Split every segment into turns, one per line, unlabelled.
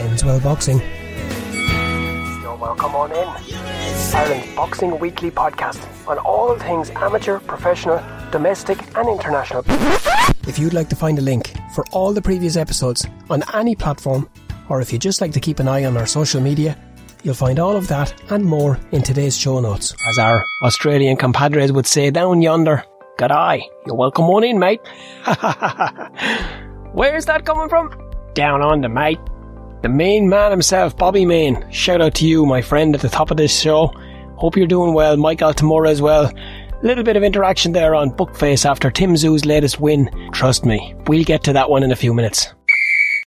Enswell Boxing. You're welcome on in. Ireland's Boxing Weekly podcast on all things amateur, professional, domestic, and international. If you'd like to find a link for all the previous episodes on any platform, or if you'd just like to keep an eye on our social media, you'll find all of that and more in today's show notes. As our Australian compadres would say down yonder, good eye, you're welcome on in, mate. Where's that coming from? Down under, mate. The main man himself, Bobby Main. Shout out to you, my friend, at the top of this show. Hope you're doing well. Mike Altamura as well. Little bit of interaction there on Bookface after Tim Tszyu's latest win. Trust me, we'll get to that one in a few minutes.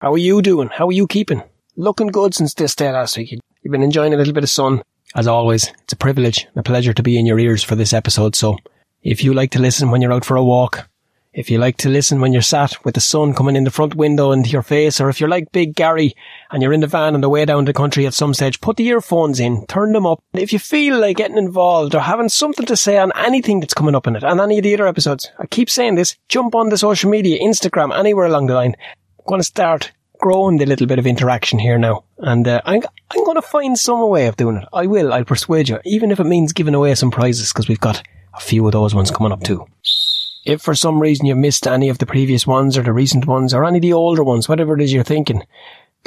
How are you doing? How are you keeping? Looking good since this day last week. You've been enjoying a little bit of sun. As always, it's a privilege and a pleasure to be in your ears for this episode. So, if you like to listen when you're out for a walk, if you like to listen when you're sat with the sun coming in the front window into your face, or if you're like Big Gary and you're in the van on the way down the country at some stage, put the earphones in, turn them up. If you feel like getting involved or having something to say on anything that's coming up in it, and any of the other episodes, I keep saying this, jump on the social media, Instagram, anywhere along the line. I'm going to start growing the little bit of interaction here now. And uh, I'm, I'm going to find some way of doing it. I will, I'll persuade you, even if it means giving away some prizes, because we've got a few of those ones coming up too. If for some reason you missed any of the previous ones or the recent ones or any of the older ones, whatever it is you're thinking,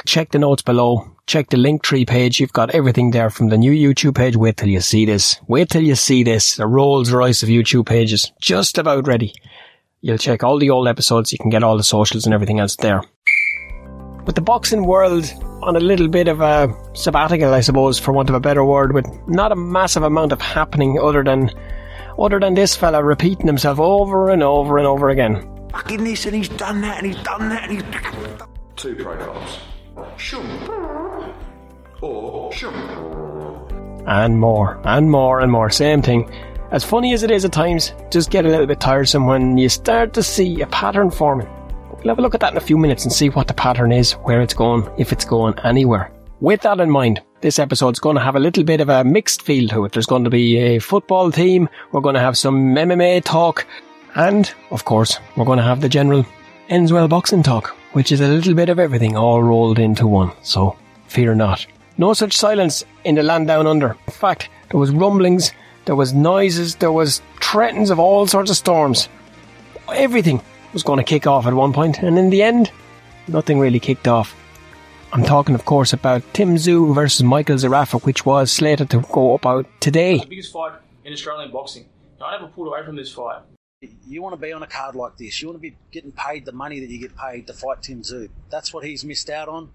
check the notes below. Check the link tree page. You've got everything there from the new YouTube page. Wait till you see this. Wait till you see this. The Rolls Royce of YouTube pages. Just about ready. You'll check all the old episodes. You can get all the socials and everything else there. With the boxing world on a little bit of a sabbatical, I suppose, for want of a better word, with not a massive amount of happening other than other than this fella repeating himself over and over and over again.
fucking this and he's done that and he's done that and he's.
Two profiles. Shum. Or shum.
And more, and more, and more. Same thing. As funny as it is at times, just get a little bit tiresome when you start to see a pattern forming. We'll have a look at that in a few minutes and see what the pattern is, where it's going, if it's going anywhere. With that in mind, this episode's going to have a little bit of a mixed feel to it. There's going to be a football theme, we're going to have some MMA talk, and, of course, we're going to have the general Enswell boxing talk, which is a little bit of everything all rolled into one. So, fear not. No such silence in the land down under. In fact, there was rumblings, there was noises, there was threatens of all sorts of storms. Everything was going to kick off at one point, and in the end, nothing really kicked off. I'm talking, of course, about Tim Tszyu versus Michael Zarafa, which was slated to go up out today.
the biggest fight in Australian boxing. I never pulled away from this fight.
You want to be on a card like this. You want to be getting paid the money that you get paid to fight Tim Tszyu. That's what he's missed out on.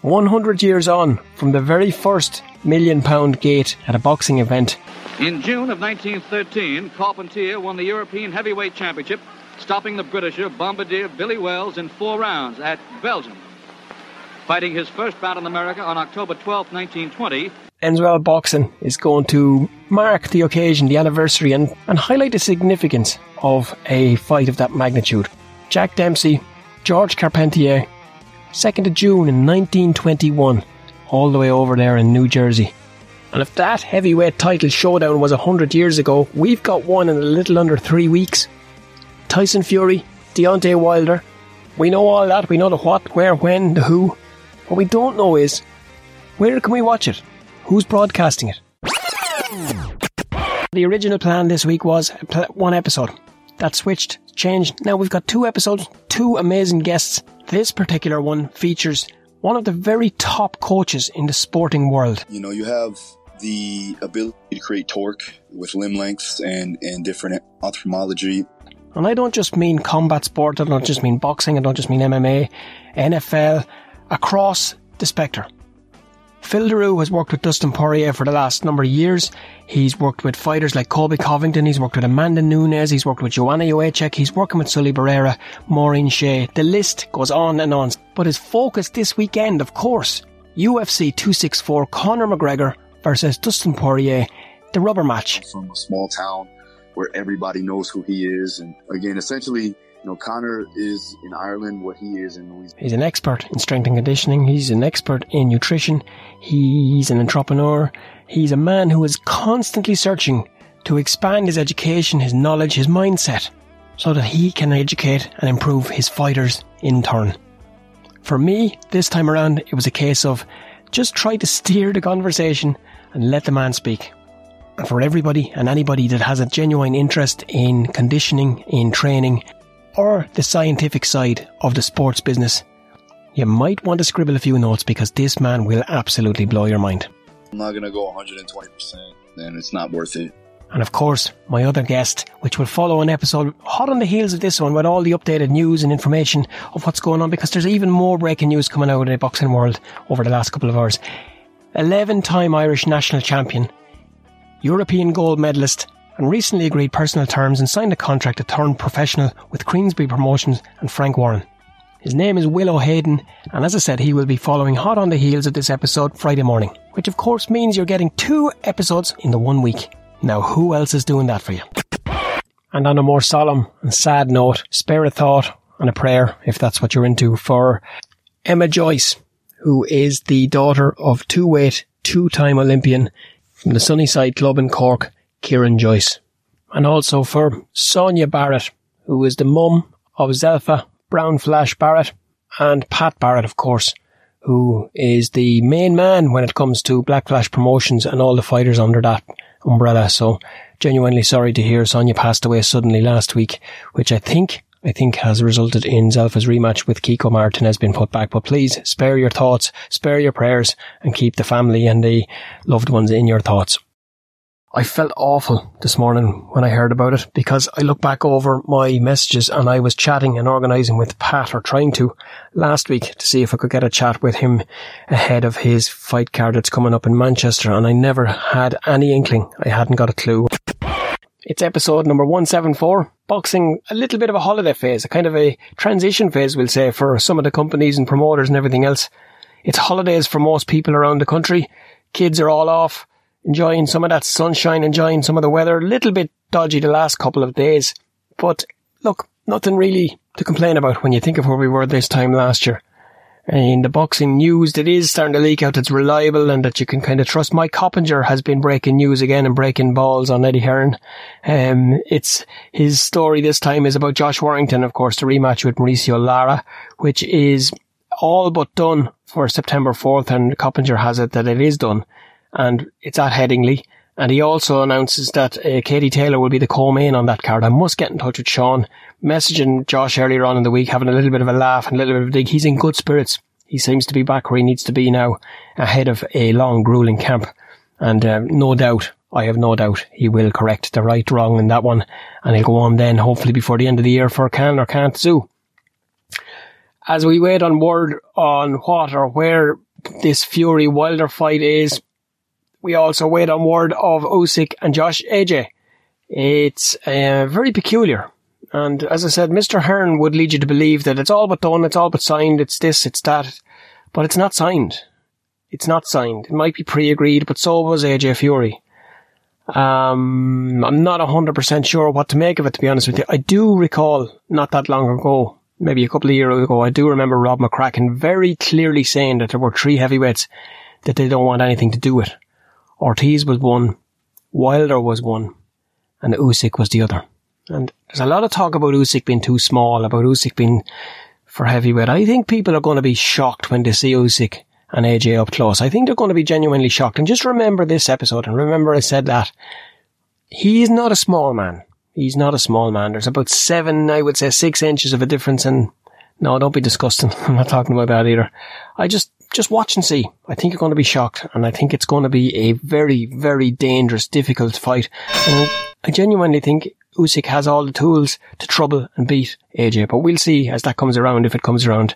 100 years on from the very first million pound gate at a boxing event,
In June of 1913, Carpentier won the European Heavyweight Championship, stopping the Britisher Bombardier Billy Wells in four rounds at Belgium. Fighting his first bout in America on October 12, 1920,
Enswell Boxing is going to mark the occasion, the anniversary, and, and highlight the significance of a fight of that magnitude. Jack Dempsey, George Carpentier, 2nd of June in 1921, all the way over there in New Jersey. And if that heavyweight title showdown was 100 years ago, we've got one in a little under three weeks. Tyson Fury, Deontay Wilder. We know all that. We know the what, where, when, the who. What we don't know is where can we watch it? Who's broadcasting it? The original plan this week was one episode. That switched, changed. Now we've got two episodes, two amazing guests. This particular one features one of the very top coaches in the sporting world.
You know, you have the ability to create torque with limb lengths and, and different ophthalmology.
And I don't just mean combat sport, I don't just mean boxing, I don't just mean MMA, NFL, across the spectre. Phil Daru has worked with Dustin Poirier for the last number of years. He's worked with fighters like Colby Covington, he's worked with Amanda Nunes, he's worked with Joanna Jędrzejczyk, he's working with Sully Barrera, Maureen Shea. The list goes on and on. But his focus this weekend, of course, UFC 264 Conor McGregor versus Dustin Poirier, the rubber match.
From a small town where everybody knows who he is. And again, essentially, you know, Conor is in Ireland what he is in Louisiana.
He's an expert in strength and conditioning. He's an expert in nutrition. He's an entrepreneur. He's a man who is constantly searching to expand his education, his knowledge, his mindset, so that he can educate and improve his fighters in turn. For me, this time around, it was a case of just try to steer the conversation and let the man speak. And for everybody and anybody that has a genuine interest in conditioning, in training, or the scientific side of the sports business, you might want to scribble a few notes because this man will absolutely blow your mind.
I'm not going to go 120%, then it's not worth it.
And of course, my other guest, which will follow an episode hot on the heels of this one with all the updated news and information of what's going on because there's even more breaking news coming out of the boxing world over the last couple of hours. 11 time Irish national champion, European gold medalist, and recently agreed personal terms and signed a contract to turn professional with Queensberry Promotions and Frank Warren. His name is Will O'Haden, and as I said, he will be following hot on the heels of this episode Friday morning, which of course means you're getting two episodes in the one week. Now, who else is doing that for you? And on a more solemn and sad note, spare a thought and a prayer, if that's what you're into, for Emma Joyce, who is the daughter of two weight, two time Olympian from the Sunnyside Club in Cork, Kieran Joyce. And also for Sonia Barrett, who is the mum of Zelfa Brown Flash Barrett and Pat Barrett, of course, who is the main man when it comes to Black Flash promotions and all the fighters under that umbrella. So genuinely sorry to hear Sonia passed away suddenly last week, which I think I think has resulted in Zelfa's rematch with Kiko Martinez being put back. But please spare your thoughts, spare your prayers, and keep the family and the loved ones in your thoughts. I felt awful this morning when I heard about it because I look back over my messages and I was chatting and organising with Pat or trying to last week to see if I could get a chat with him ahead of his fight card that's coming up in Manchester and I never had any inkling. I hadn't got a clue. It's episode number 174. Boxing, a little bit of a holiday phase, a kind of a transition phase, we'll say, for some of the companies and promoters and everything else. It's holidays for most people around the country. Kids are all off enjoying some of that sunshine, enjoying some of the weather. A little bit dodgy the last couple of days, but look, nothing really to complain about when you think of where we were this time last year. In the boxing news that is starting to leak out that's reliable and that you can kind of trust. Mike Coppinger has been breaking news again and breaking balls on Eddie Hearn. Um, it's his story this time is about Josh Warrington, of course, the rematch with Mauricio Lara, which is all but done for September 4th and Coppinger has it that it is done and it's at Headingley. And he also announces that uh, Katie Taylor will be the co-main on that card. I must get in touch with Sean, messaging Josh earlier on in the week, having a little bit of a laugh and a little bit of a dig. He's in good spirits. He seems to be back where he needs to be now, ahead of a long, grueling camp. And uh, no doubt, I have no doubt, he will correct the right wrong in that one, and he'll go on then, hopefully before the end of the year for Can or Can't Zoo. As we wait on word on what or where this Fury Wilder fight is, we also wait on word of Usyk and Josh AJ. It's uh, very peculiar. And as I said, Mr. Hearn would lead you to believe that it's all but done, it's all but signed, it's this, it's that. But it's not signed. It's not signed. It might be pre-agreed, but so was AJ Fury. Um, I'm not 100% sure what to make of it, to be honest with you. I do recall, not that long ago, maybe a couple of years ago, I do remember Rob McCracken very clearly saying that there were three heavyweights that they don't want anything to do with. Ortiz was one, Wilder was one, and Usyk was the other. And there's a lot of talk about Usyk being too small, about Usyk being for heavyweight. I think people are going to be shocked when they see Usyk and AJ up close. I think they're going to be genuinely shocked. And just remember this episode, and remember I said that. He's not a small man. He's not a small man. There's about seven, I would say six inches of a difference in no, don't be disgusting. I'm not talking about that either. I just just watch and see. I think you're going to be shocked, and I think it's going to be a very, very dangerous, difficult fight. And I genuinely think Usyk has all the tools to trouble and beat AJ, but we'll see as that comes around, if it comes around.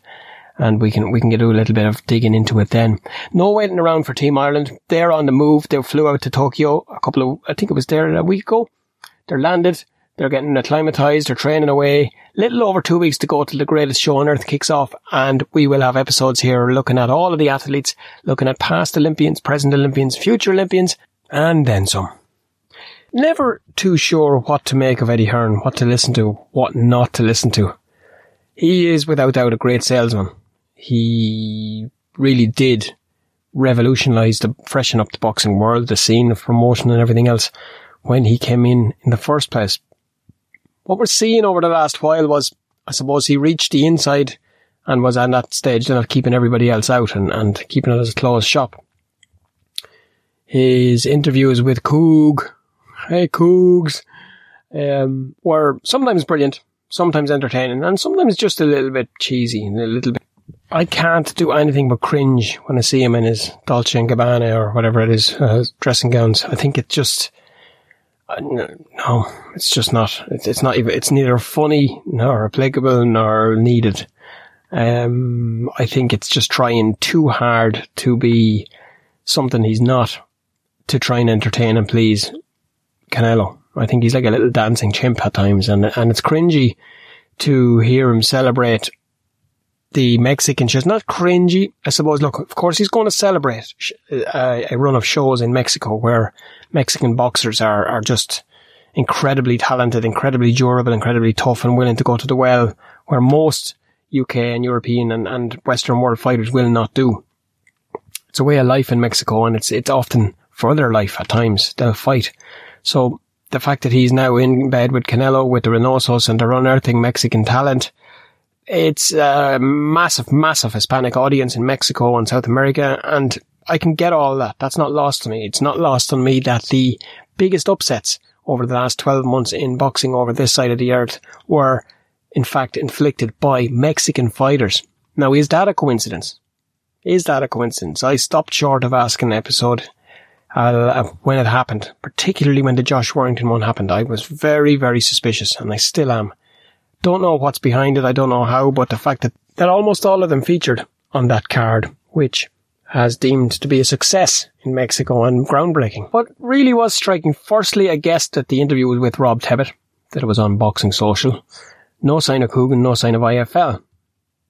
And we can, we can do a little bit of digging into it then. No waiting around for Team Ireland. They're on the move. They flew out to Tokyo a couple of, I think it was there a week ago. They're landed. They're getting acclimatized. They're training away. Little over two weeks to go till the greatest show on earth kicks off. And we will have episodes here looking at all of the athletes, looking at past Olympians, present Olympians, future Olympians, and then some. Never too sure what to make of Eddie Hearn, what to listen to, what not to listen to. He is without doubt a great salesman. He really did revolutionize the, freshen up the boxing world, the scene of promotion and everything else when he came in in the first place what we're seeing over the last while was, I suppose, he reached the inside and was on that stage not keeping everybody else out and, and keeping it as a closed shop. His interviews with Coog, hey Cougs, um, were sometimes brilliant, sometimes entertaining, and sometimes just a little bit cheesy, a little bit. I can't do anything but cringe when I see him in his Dolce and Gabbana or whatever it is, uh, dressing gowns. I think it just, uh, no, it's just not. It's, it's not even. It's neither funny nor applicable nor needed. Um, I think it's just trying too hard to be something he's not to try and entertain and please Canelo. I think he's like a little dancing chimp at times, and and it's cringy to hear him celebrate the Mexican shows. Not cringy, I suppose. Look, of course, he's going to celebrate uh, a run of shows in Mexico where Mexican boxers are are just incredibly talented, incredibly durable, incredibly tough, and willing to go to the well, where most UK and European and, and Western world fighters will not do. It's a way of life in Mexico, and it's it's often for their life at times. They'll fight. So the fact that he's now in bed with Canelo, with the Reynosos and they're unearthing Mexican talent, it's a massive, massive Hispanic audience in Mexico and South America. And I can get all that. That's not lost on me. It's not lost on me that the biggest upsets over the last 12 months in boxing over this side of the earth were in fact inflicted by Mexican fighters. Now, is that a coincidence? Is that a coincidence? I stopped short of asking an episode uh, when it happened, particularly when the Josh Warrington one happened. I was very, very suspicious, and I still am. Don't know what's behind it. I don't know how, but the fact that, that almost all of them featured on that card, which has deemed to be a success in Mexico and groundbreaking. What really was striking, firstly, I guessed that the interview was with Rob Tebbutt, that it was on Boxing Social. No sign of Coogan, no sign of IFL.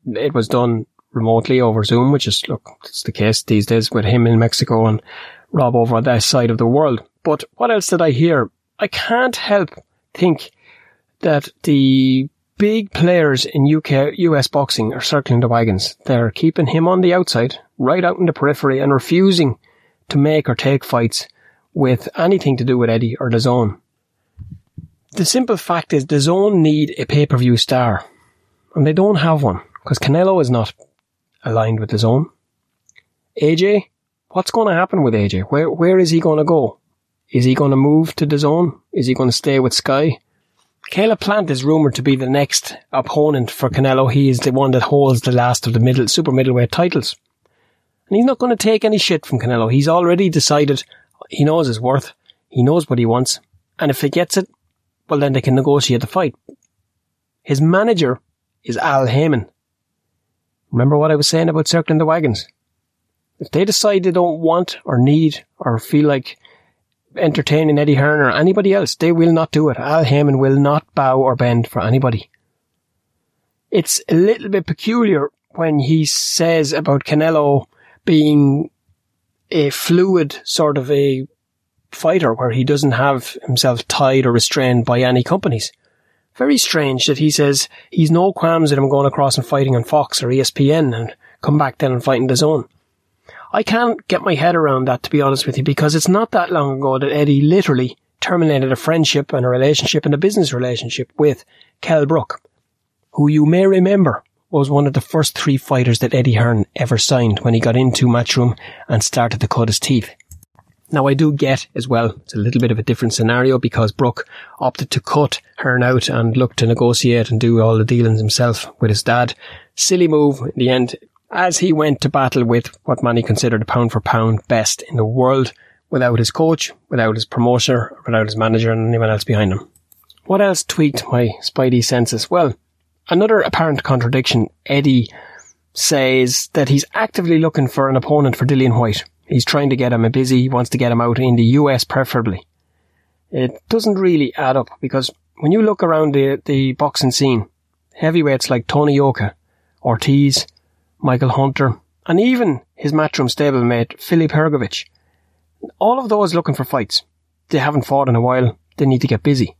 It was done remotely over Zoom, which is, look, it's the case these days with him in Mexico and Rob over that side of the world. But what else did I hear? I can't help think that the big players in UK, US boxing are circling the wagons. They're keeping him on the outside, right out in the periphery and refusing to make or take fights with anything to do with Eddie or DAZN. The simple fact is DAZN need a pay-per-view star and they don't have one because Canelo is not aligned with DAZN. AJ What's going to happen with AJ? Where where is he going to go? Is he going to move to DAZN? Is he going to stay with Sky? Caleb Plant is rumored to be the next opponent for Canelo. He is the one that holds the last of the middle super middleweight titles. And he's not going to take any shit from Canelo. He's already decided he knows his worth. He knows what he wants. And if he gets it, well then they can negotiate the fight. His manager is Al Haymon. Remember what I was saying about circling the wagons? If they decide they don't want or need or feel like entertaining Eddie Hearn or anybody else, they will not do it. Al Haymon will not bow or bend for anybody. It's a little bit peculiar when he says about Canelo being a fluid sort of a fighter where he doesn't have himself tied or restrained by any companies. Very strange that he says he's no qualms at him going across and fighting on Fox or ESPN and come back then and fighting DAZN. I can't get my head around that, to be honest with you, because it's not that long ago that Eddie literally terminated a friendship and a relationship and a business relationship with Kell Brook, who you may remember was one of the first three fighters that Eddie Hearn ever signed when he got into Matchroom and started to cut his teeth. Now I do get as well, it's a little bit of a different scenario because Brook opted to cut Hearn out and look to negotiate and do all the dealings himself with his dad. Silly move. In the end, as he went to battle with what many considered a pound for pound best in the world without his coach, without his promoter, without his manager and anyone else behind him. What else tweaked my spidey senses? Well, another apparent contradiction. Eddie says that he's actively looking for an opponent for Dillian Whyte. He's trying to get him busy, he wants to get him out in the US preferably. It doesn't really add up because when you look around the, the boxing scene, heavyweights like Tony Yoka, Ortiz, Michael Hunter, and even his Matchroom stablemate, Filip Hrgovic. All of those looking for fights. They haven't fought in a while. They need to get busy.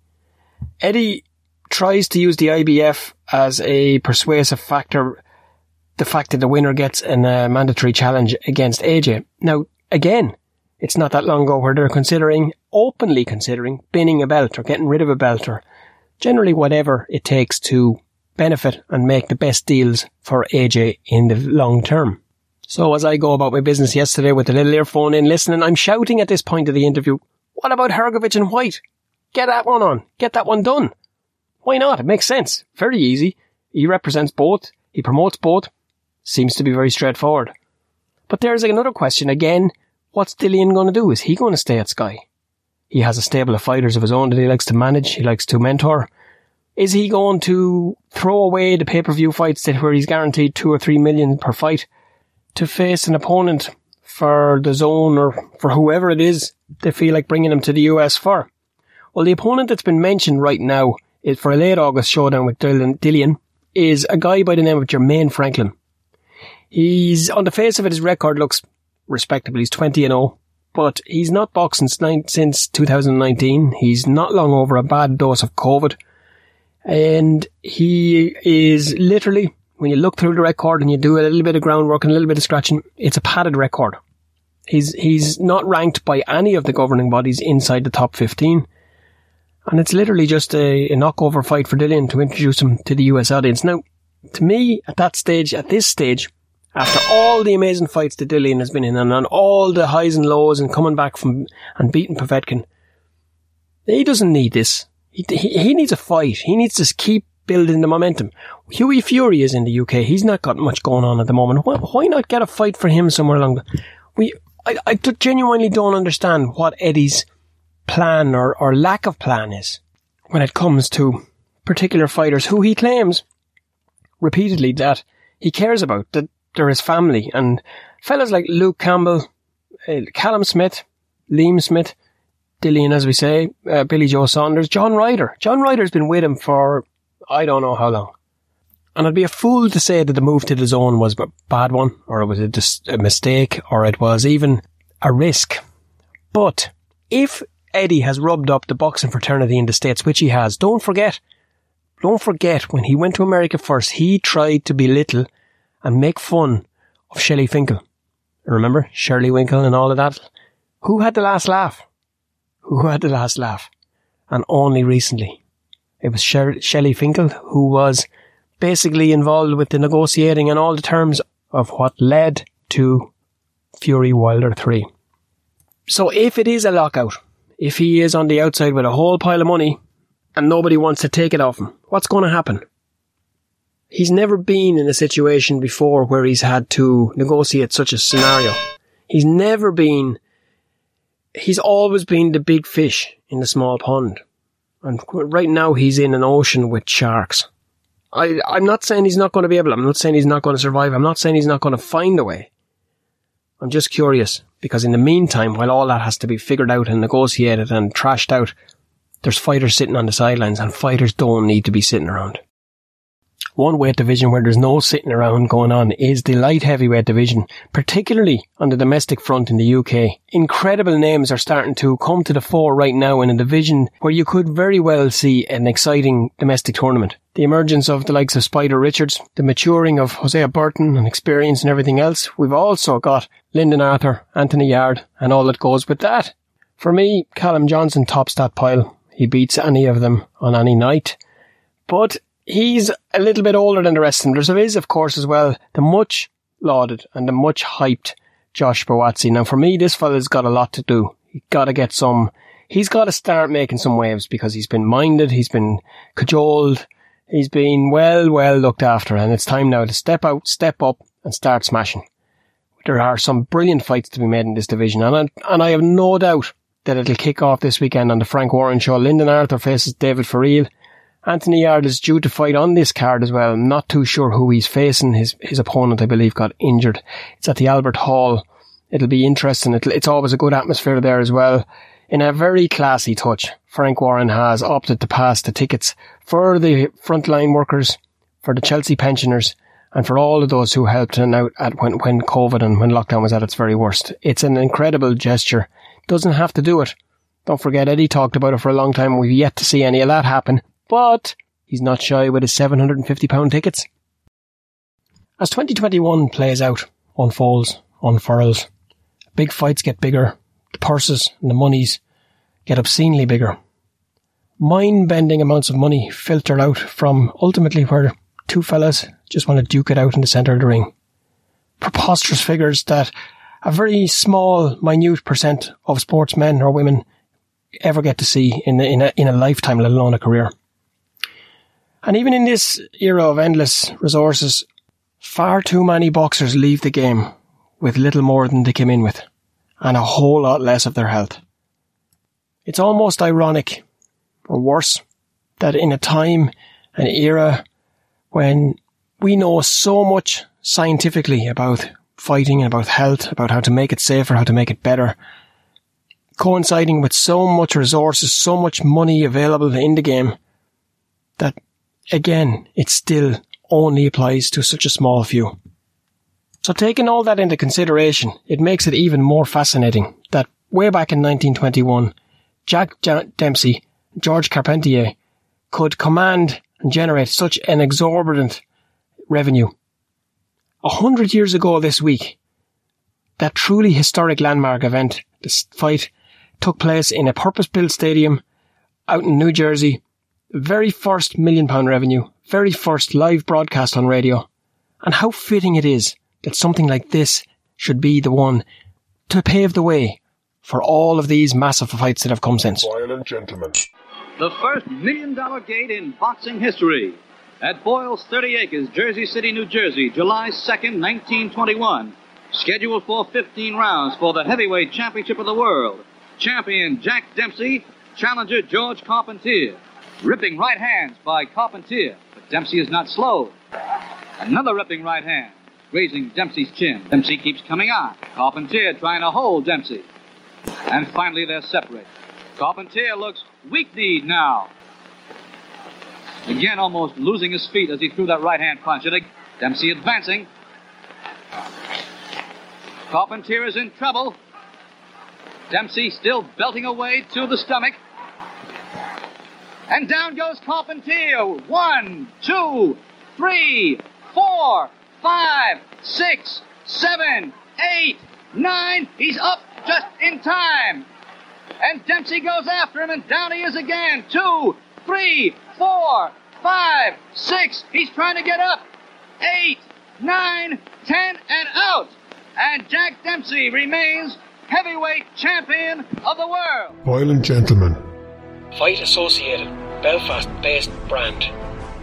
Eddie tries to use the IBF as a persuasive factor. The fact that the winner gets a uh, mandatory challenge against AJ. Now, again, it's not that long ago where they're considering, openly considering, binning a belt or getting rid of a belt or generally whatever it takes to benefit and make the best deals for AJ in the long term. So as I go about my business yesterday with the little earphone in listening, I'm shouting at this point of the interview, what about Hrgovic and Whyte? Get that one on. Get that one done. Why not? It makes sense. Very easy. He represents both. He promotes both. Seems to be very straightforward. But there's another question again. What's Dillian going to do? Is he going to stay at Sky? He has a stable of fighters of his own that he likes to manage. He likes to mentor. Is he going to throw away the pay-per-view fights that where he's guaranteed two or three million per fight to face an opponent for the zone or for whoever it is they feel like bringing him to the US for? Well, the opponent that's been mentioned right now is for a late August showdown with Dylan, Dillian is a guy by the name of Jermaine Franklin. He's, on the face of it, his record looks respectable. He's 20 and 0, but he's not boxing since 2019. He's not long over a bad dose of COVID. And he is literally, when you look through the record and you do a little bit of groundwork and a little bit of scratching, it's a padded record. He's, he's not ranked by any of the governing bodies inside the top 15. And it's literally just a, a knockover fight for Dillian to introduce him to the US audience. Now, to me, at that stage, at this stage, after all the amazing fights that Dillian has been in and on all the highs and lows and coming back from and beating Povetkin, he doesn't need this. He, he, he needs a fight. He needs to keep building the momentum. Hughie Fury is in the UK. He's not got much going on at the moment. Why, why not get a fight for him somewhere along the... We, I, I genuinely don't understand what Eddie's plan or, or lack of plan is when it comes to particular fighters who he claims repeatedly that he cares about, that they're his family. And fellas like Luke Campbell, uh, Callum Smith, Liam Smith, Dillian, as we say, uh, Billy Joe Saunders, John Ryder. John Ryder's been with him for I don't know how long. And I'd be a fool to say that the move to the zone was a bad one, or it was a, dis- a mistake, or it was even a risk. But if Eddie has rubbed up the boxing fraternity in the States, which he has, don't forget, don't forget when he went to America first, he tried to belittle and make fun of Shelly Finkel. Remember Shirley Winkle and all of that? Who had the last laugh? Who had the last laugh? And only recently. It was Sher- Shelly Finkel who was basically involved with the negotiating and all the terms of what led to Fury Wilder 3. So if it is a lockout, if he is on the outside with a whole pile of money and nobody wants to take it off him, what's going to happen? He's never been in a situation before where he's had to negotiate such a scenario. He's never been, he's always been the big fish in the small pond. And right now he's in an ocean with sharks. I, I'm not saying he's not going to be able, I'm not saying he's not going to survive, I'm not saying he's not going to find a way. I'm just curious, because in the meantime, while all that has to be figured out and negotiated and trashed out, there's fighters sitting on the sidelines and fighters don't need to be sitting around. One weight division where there's no sitting around going on is the light heavyweight division, particularly on the domestic front in the UK. Incredible names are starting to come to the fore right now in a division where you could very well see an exciting domestic tournament. The emergence of the likes of Spider Richards, the maturing of Hosea Burton and experience and everything else. We've also got Lyndon Arthur, Anthony Yarde, and all that goes with that. For me, Callum Johnson tops that pile. He beats any of them on any night. But he's a little bit older than the rest of them. There is, of course, as well, the much lauded and the much hyped Josh Buatsi. Now, for me, this fella's got a lot to do. He's got to get some, he's got to start making some waves because he's been minded, he's been cajoled, he's been well, well looked after, and it's time now to step out, step up, and start smashing. There are some brilliant fights to be made in this division, and I, and I have no doubt that it'll kick off this weekend on the Frank Warren show. Lyndon Arthur faces Davide Faraci. Anthony Yarde is due to fight on this card as well. I'm not too sure who he's facing. His his opponent, I believe, got injured. It's at the Albert Hall. It'll be interesting. It'll, it's always a good atmosphere there as well. In a very classy touch, Frank Warren has opted to pass the tickets for the frontline workers, for the Chelsea pensioners, and for all of those who helped him out at when, when COVID and when lockdown was at its very worst. It's an incredible gesture. Doesn't have to do it. Don't forget, Eddie talked about it for a long time. We've yet to see any of that happen but he's not shy with his £750 tickets. As 2021 plays out, unfolds, unfurls, big fights get bigger, the purses and the monies get obscenely bigger. Mind bending amounts of money filter out from ultimately where two fellas just want to duke it out in the centre of the ring. Preposterous figures that a very small, minute percent of sportsmen or women ever get to see in, in, a, in a lifetime, let alone a career. And even in this era of endless resources, far too many boxers leave the game with little more than they came in with, and a whole lot less of their health. It's almost ironic, or worse, that in a time, an era, when we know so much scientifically about fighting and about health, about how to make it safer, how to make it better, coinciding with so much resources, so much money available in the game, that again, it still only applies to such a small few. So taking all that into consideration, it makes it even more fascinating that way back in 1921, Jack Dempsey, George Carpentier could command and generate such an exorbitant revenue. A hundred years ago this week, that truly historic landmark event, this fight, took place in a purpose-built stadium out in New Jersey. Very first million pound revenue, very first live broadcast on radio. And how fitting it is that something like this should be the one to pave the way for all of these massive fights that have come since.
Violent gentlemen.
The first million dollar gate in boxing history. At Boyle's 30 Acres, Jersey City, New Jersey, July 2nd, 1921. Scheduled for 15 rounds for the heavyweight championship of the world. Champion Jack Dempsey, challenger George Carpentier. Ripping right hands by Carpentier, but Dempsey is not slow. Another ripping right hand, grazing Dempsey's chin. Dempsey keeps coming on. Carpentier trying to hold Dempsey. And finally, they're separated. Carpentier looks weak-kneed now. Again, almost losing his feet as he threw that right-hand punch. Dempsey advancing. Carpentier is in trouble. Dempsey still belting away to the stomach. And down goes Carpentier. One, two, three, four, five, six, seven, eight, nine. He's up just in time. And Dempsey goes after him, and down he is again. Two, three, four, five, six. He's trying to get up. Eight, nine, ten, and out. And Jack Dempsey remains heavyweight champion of the world.
Violent gentlemen.
Fight Associated, Belfast based brand.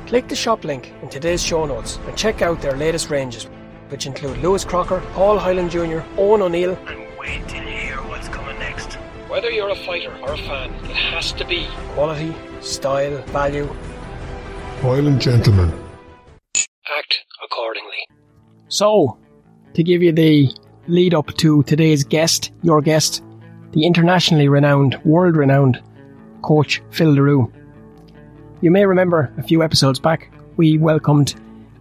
Click the shop link in today's show notes and check out their latest ranges, which include Lewis Crocker, Paul Hyland Jr., Owen O'Neill, and wait till you hear what's coming next. Whether you're a fighter or a fan, it has to be quality, style, value.
Violent gentlemen.
Act accordingly. So, to give you the lead up to today's guest, your guest, the internationally renowned, world renowned coach Phil Daru. You may remember a few episodes back, we welcomed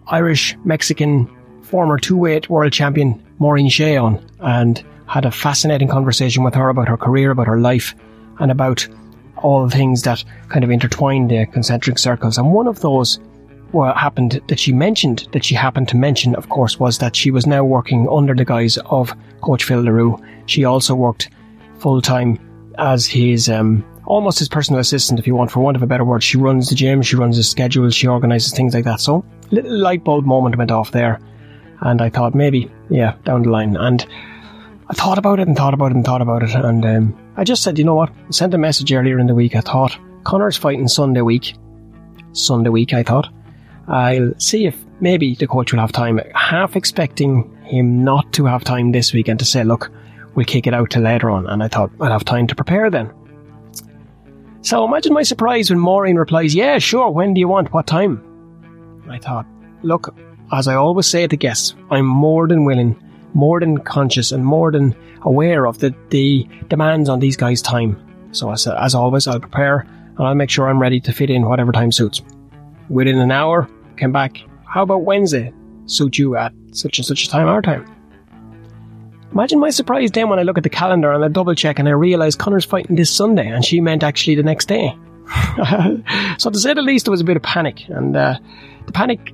Irish Mexican former two weight world champion Maureen Shea on and had a fascinating conversation with her about her career, about her life, and about all the things that kind of intertwined the concentric circles. And one of those what happened that she mentioned, that she happened to mention, of course, was that she was now working under the guise of Coach Phil Daru. She also worked full time as his, um, almost his personal assistant, if you want, for want of a better word. She runs the gym, she runs his schedule, she organises things like that. So, little light bulb moment went off there. And I thought maybe, yeah, down the line. And I thought about it and thought about it and thought about it. And um, I just said, you know what? I sent a message earlier in the week. I thought, Conor's fighting Sunday week. Sunday week, I thought. I'll see if maybe the coach will have time. Half expecting him not to have time this week and to say, look, we'll kick it out till later on. And I thought I'd have time to prepare then. So imagine my surprise when Maureen replies, yeah, sure, when do you want? What time? I thought, look, as I always say to guests, I'm more than willing, more than conscious, and more than aware of the, the demands on these guys' time. So as, as always, I'll prepare and I'll make sure I'm ready to fit in whatever time suits within an hour, came back, how about Wednesday? Suit you at such and such a time, our time. Imagine my surprise then when I look at the calendar and I double check and I realise Conor's fighting this Sunday and she meant actually the next day. so to say the least, there was a bit of panic and uh, the panic,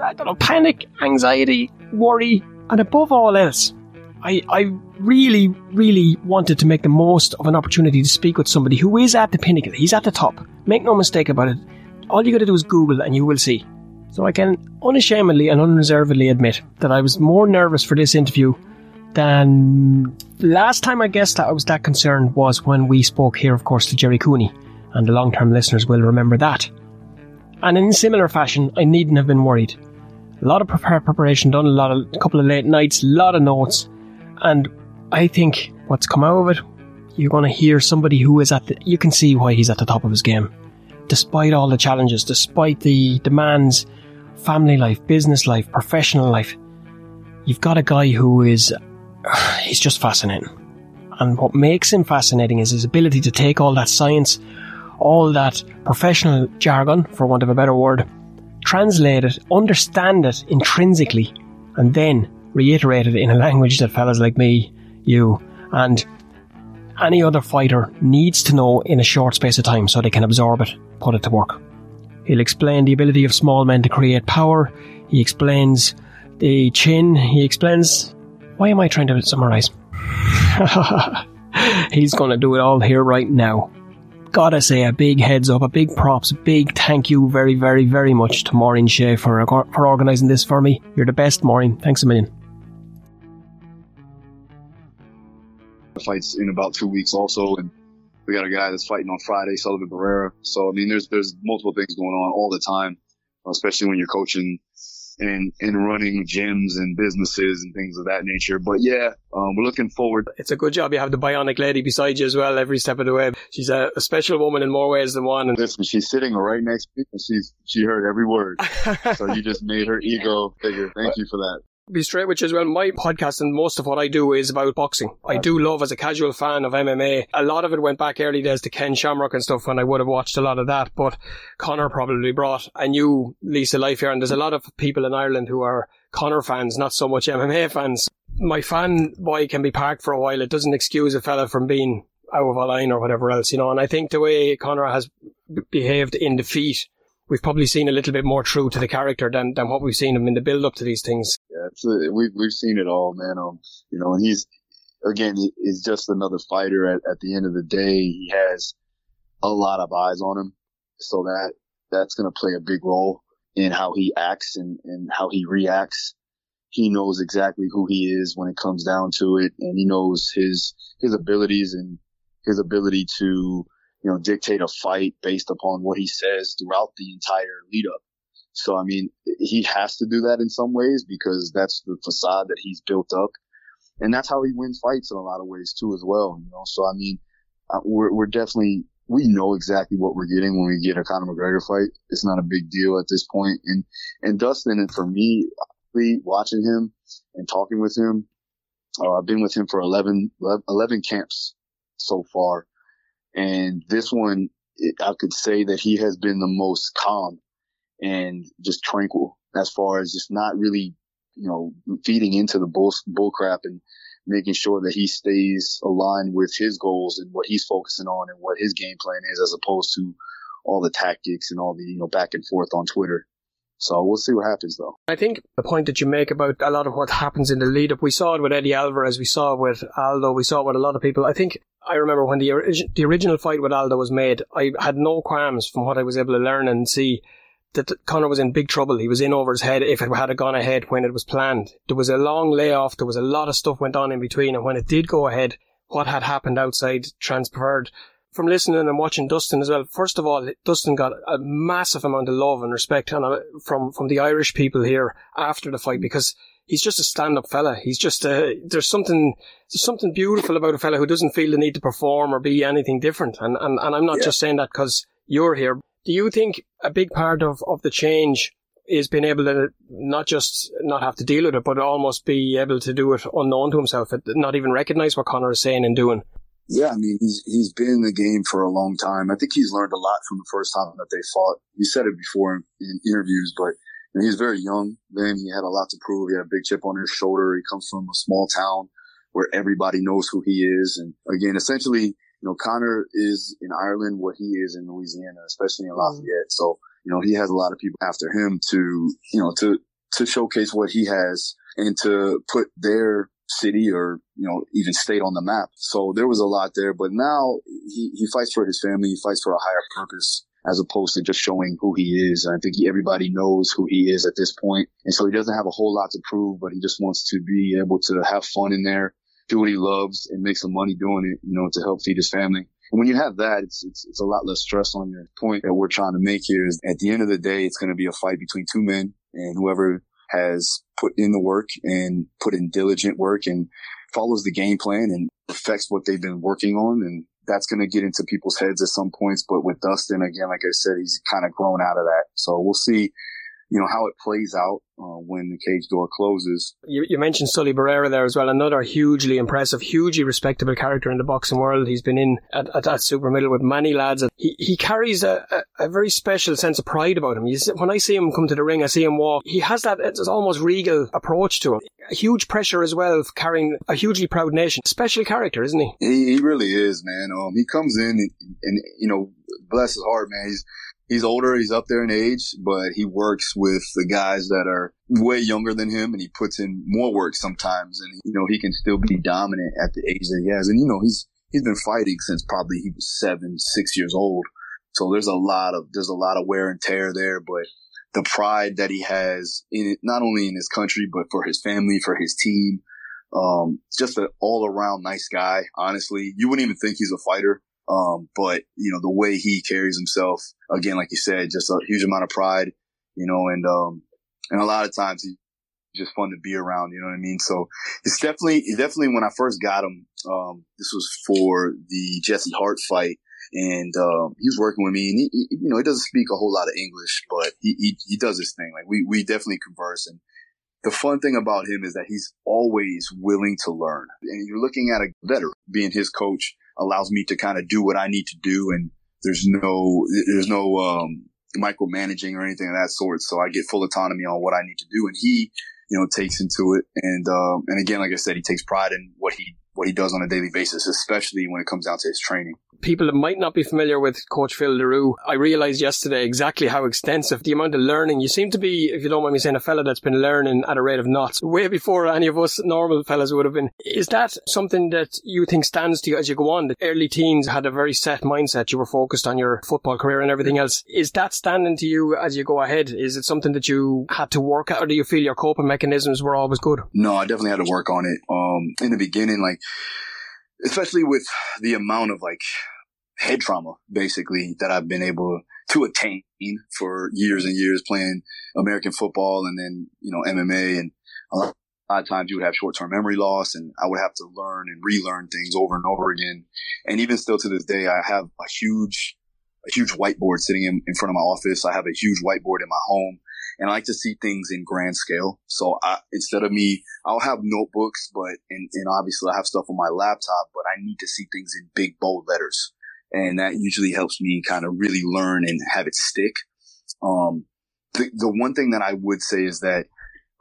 I don't know, panic, anxiety, worry, and above all else, I, I really, really wanted to make the most of an opportunity to speak with somebody who is at the pinnacle. He's at the top. Make no mistake about it all you got to do is Google and you will see. So I can unashamedly and unreservedly admit that I was more nervous for this interview than last time I guess that I was that concerned was when we spoke here, of course, to Gerry Cooney, and the long term listeners will remember that. And in similar fashion, I needn't have been worried. A lot of preparation done, a lot of a couple of late nights, a lot of notes, and I think what's come out of it, you're going to hear somebody who is at the, you can see why he's at the top of his game. Despite all the challenges, despite the demands family life, business life, professional life. You've got a guy who is, he's just fascinating. And what makes him fascinating is his ability to take all that science, all that professional jargon, for want of a better word, translate it, understand it intrinsically, and then reiterate it in a language that fellas like me, you, and any other fighter needs to know in a short space of time so they can absorb it, put it to work. He'll explain the ability of small men to create power. He explains the chin. He explains. Why am I trying to summarize? He's going to do it all here right now. Gotta say a big heads up, a big props, a big thank you very, very, very much to Maureen Shea for, for organising this for me. You're the best, Maureen. Thanks a million.
Fights in about two weeks also, and we got a guy that's fighting on Friday, Sullivan Barrera. So I mean, there's there's multiple things going on all the time, especially when you're coaching and and running gyms and businesses and things of that nature. But yeah, um, we're looking forward.
It's a good job you have the bionic lady beside you as well every step of the way. She's a, a special woman in more ways than one.
And listen, she's sitting right next to me, and she's she heard every word. so you just made her ego bigger. Thank you for that
be straight with you as well. My podcast and most of what I do is about boxing. I do love as a casual fan of MMA. A lot of it went back early days to Ken Shamrock and stuff when I would have watched a lot of that. But Conor probably brought a new lease of life here. And there's a lot of people in Ireland who are Conor fans, not so much MMA fans. My fan boy can be parked for a while. It doesn't excuse a fella from being out of a line or whatever else, you know. And I think the way Conor has behaved in defeat we've probably seen a little bit more true to the character than, than what we've seen him in the build up to these things.
Yeah, we've we've seen it all, man. Um, you know, and he's again, he's just another fighter. At, at the end of the day, he has a lot of eyes on him, so that that's going to play a big role in how he acts and, and how he reacts. He knows exactly who he is when it comes down to it, and he knows his his abilities and his ability to you know, dictate a fight based upon what he says throughout the entire lead up. So, I mean, he has to do that in some ways because that's the facade that he's built up. And that's how he wins fights in a lot of ways too, as well. You know, so I mean, uh, we're, we're definitely, we know exactly what we're getting when we get a Conor McGregor fight. It's not a big deal at this point. And, and Dustin, and for me, watching him and talking with him, uh, I've been with him for 11, 11 camps so far. And this one, I could say that he has been the most calm and just tranquil as far as just not really, you know, feeding into the bull, bull crap and making sure that he stays aligned with his goals and what he's focusing on and what his game plan is as opposed to all the tactics and all the, you know, back and forth on Twitter. So we'll see what happens though.
I think the point that you make about a lot of what happens in the lead up, we saw it with Eddie Alvarez, we saw it with Aldo, we saw it with a lot of people. I think I remember when the, the original fight with Aldo was made, I had no qualms from what I was able to learn and see that Conor was in big trouble. He was in over his head if it had gone ahead when it was planned. There was a long layoff. There was a lot of stuff went on in between. And when it did go ahead, what had happened outside transferred from listening and watching Dustin as well, first of all, Dustin got a massive amount of love and respect uh, from, from the Irish people here after the fight because he's just a stand-up fella. He's just a, uh, there's something, there's something beautiful about a fella who doesn't feel the need to perform or be anything different. And, and, and I'm not yeah. just saying that because you're here. Do you think a big part of, of the change is being able to not just not have to deal with it, but almost be able to do it unknown to himself, not even recognize what Conor is saying and doing?
Yeah, I mean, he's he's been in the game for a long time. I think he's learned a lot from the first time that they fought. He said it before in interviews, but you know, he was very young then. He had a lot to prove. He had a big chip on his shoulder. He comes from a small town where everybody knows who he is. And again, essentially, you know, Conor is in Ireland what he is in Louisiana, especially in mm-hmm. Lafayette. So, you know, he has a lot of people after him to, you know, to, to showcase what he has and to put their city or, you know, even state on the map. So there was a lot there, but now he, he fights for his family. He fights for a higher purpose. As opposed to just showing who he is. And I think everybody knows who he is at this point. And so he doesn't have a whole lot to prove, but he just wants to be able to have fun in there, do what he loves and make some money doing it, you know, to help feed his family. And when you have that, it's, it's, it's a lot less stress on your point that we're trying to make here is at the end of the day, it's going to be a fight between two men and whoever has put in the work and put in diligent work and follows the game plan and perfects what they've been working on. And that's going to get into people's heads at some points. But with Dustin, again, like I said, he's kind of grown out of that. So we'll see you know, how it plays out uh, when the cage door closes.
You, you, mentioned Sully Barrera there as well, another hugely impressive, hugely respectable character in the boxing world. He's been in at, at that super middle with many lads. He, he carries a, a, a, very special sense of pride about him. He's, when I see him come to the ring, I see him walk. He has that it's almost regal approach to him. A huge pressure as well, carrying a hugely proud nation. Special character, isn't he?
He, he really is, man. Um, he comes in and, and, you know, bless his heart, man. He's he's older, he's up there in age, but he works with the guys that are way younger than him and he puts in more work sometimes and you know, he can still be dominant at the age that he has. And you know, he's he's been fighting since probably he was seven, six years old. So there's a lot of there's a lot of wear and tear there, but the pride that he has in it, not only in his country, but for his family, for his team. Um, just an all around nice guy. Honestly, you wouldn't even think he's a fighter um, but you know, the way he carries himself, again, like you said, just a huge amount of pride, you know, and, um, and a lot of times he's just fun to be around, you know what I mean? So it's definitely, definitely when I first got him, um, this was for the Jesse Hart fight and, um, he was working with me and he, he, you know, he doesn't speak a whole lot of English, but he, he, he does his thing. Like we, we definitely converse and, the fun thing about him is that he's always willing to learn. And you're looking at a veteran being his coach allows me to kind of do what I need to do. And there's no, there's no, um, micromanaging or anything of that sort. So I get full autonomy on what I need to do. And he, you know, takes into it. And, um, and again, like I said, he takes pride in what he, what he does on a daily basis, especially when it comes down to his training
people that might not be familiar with Coach Phil Daru, I realised yesterday exactly how extensive the amount of learning. You seem to be, if you don't mind me saying, a fella that's been learning at a rate of knots, way before any of us normal fellas would have been. Is that something that you think stands to you as you go on? The early teens had a very set mindset. You were focused on your football career and everything else. Is that standing to you as you go ahead? Is it something that you had to work at, or do you feel your coping mechanisms were always good?
No, I definitely had to work on it. Um, in the beginning, like, especially with the amount of like head trauma, basically, that I've been able to attain for years and years playing American football and then, you know, MMA. And a lot, of times you would have short term memory loss and I would have to learn and relearn things over and over again. And even still to this day, I have a huge, a huge whiteboard sitting in, in front of my office. I have a huge whiteboard in my home and I like to see things in grand scale. So I, instead of me, I'll have notebooks, but, and, and obviously I have stuff on my laptop, but I need to see things in big bold letters and that usually helps me kind of really learn and have it stick. Um, the, the one thing that I would say is that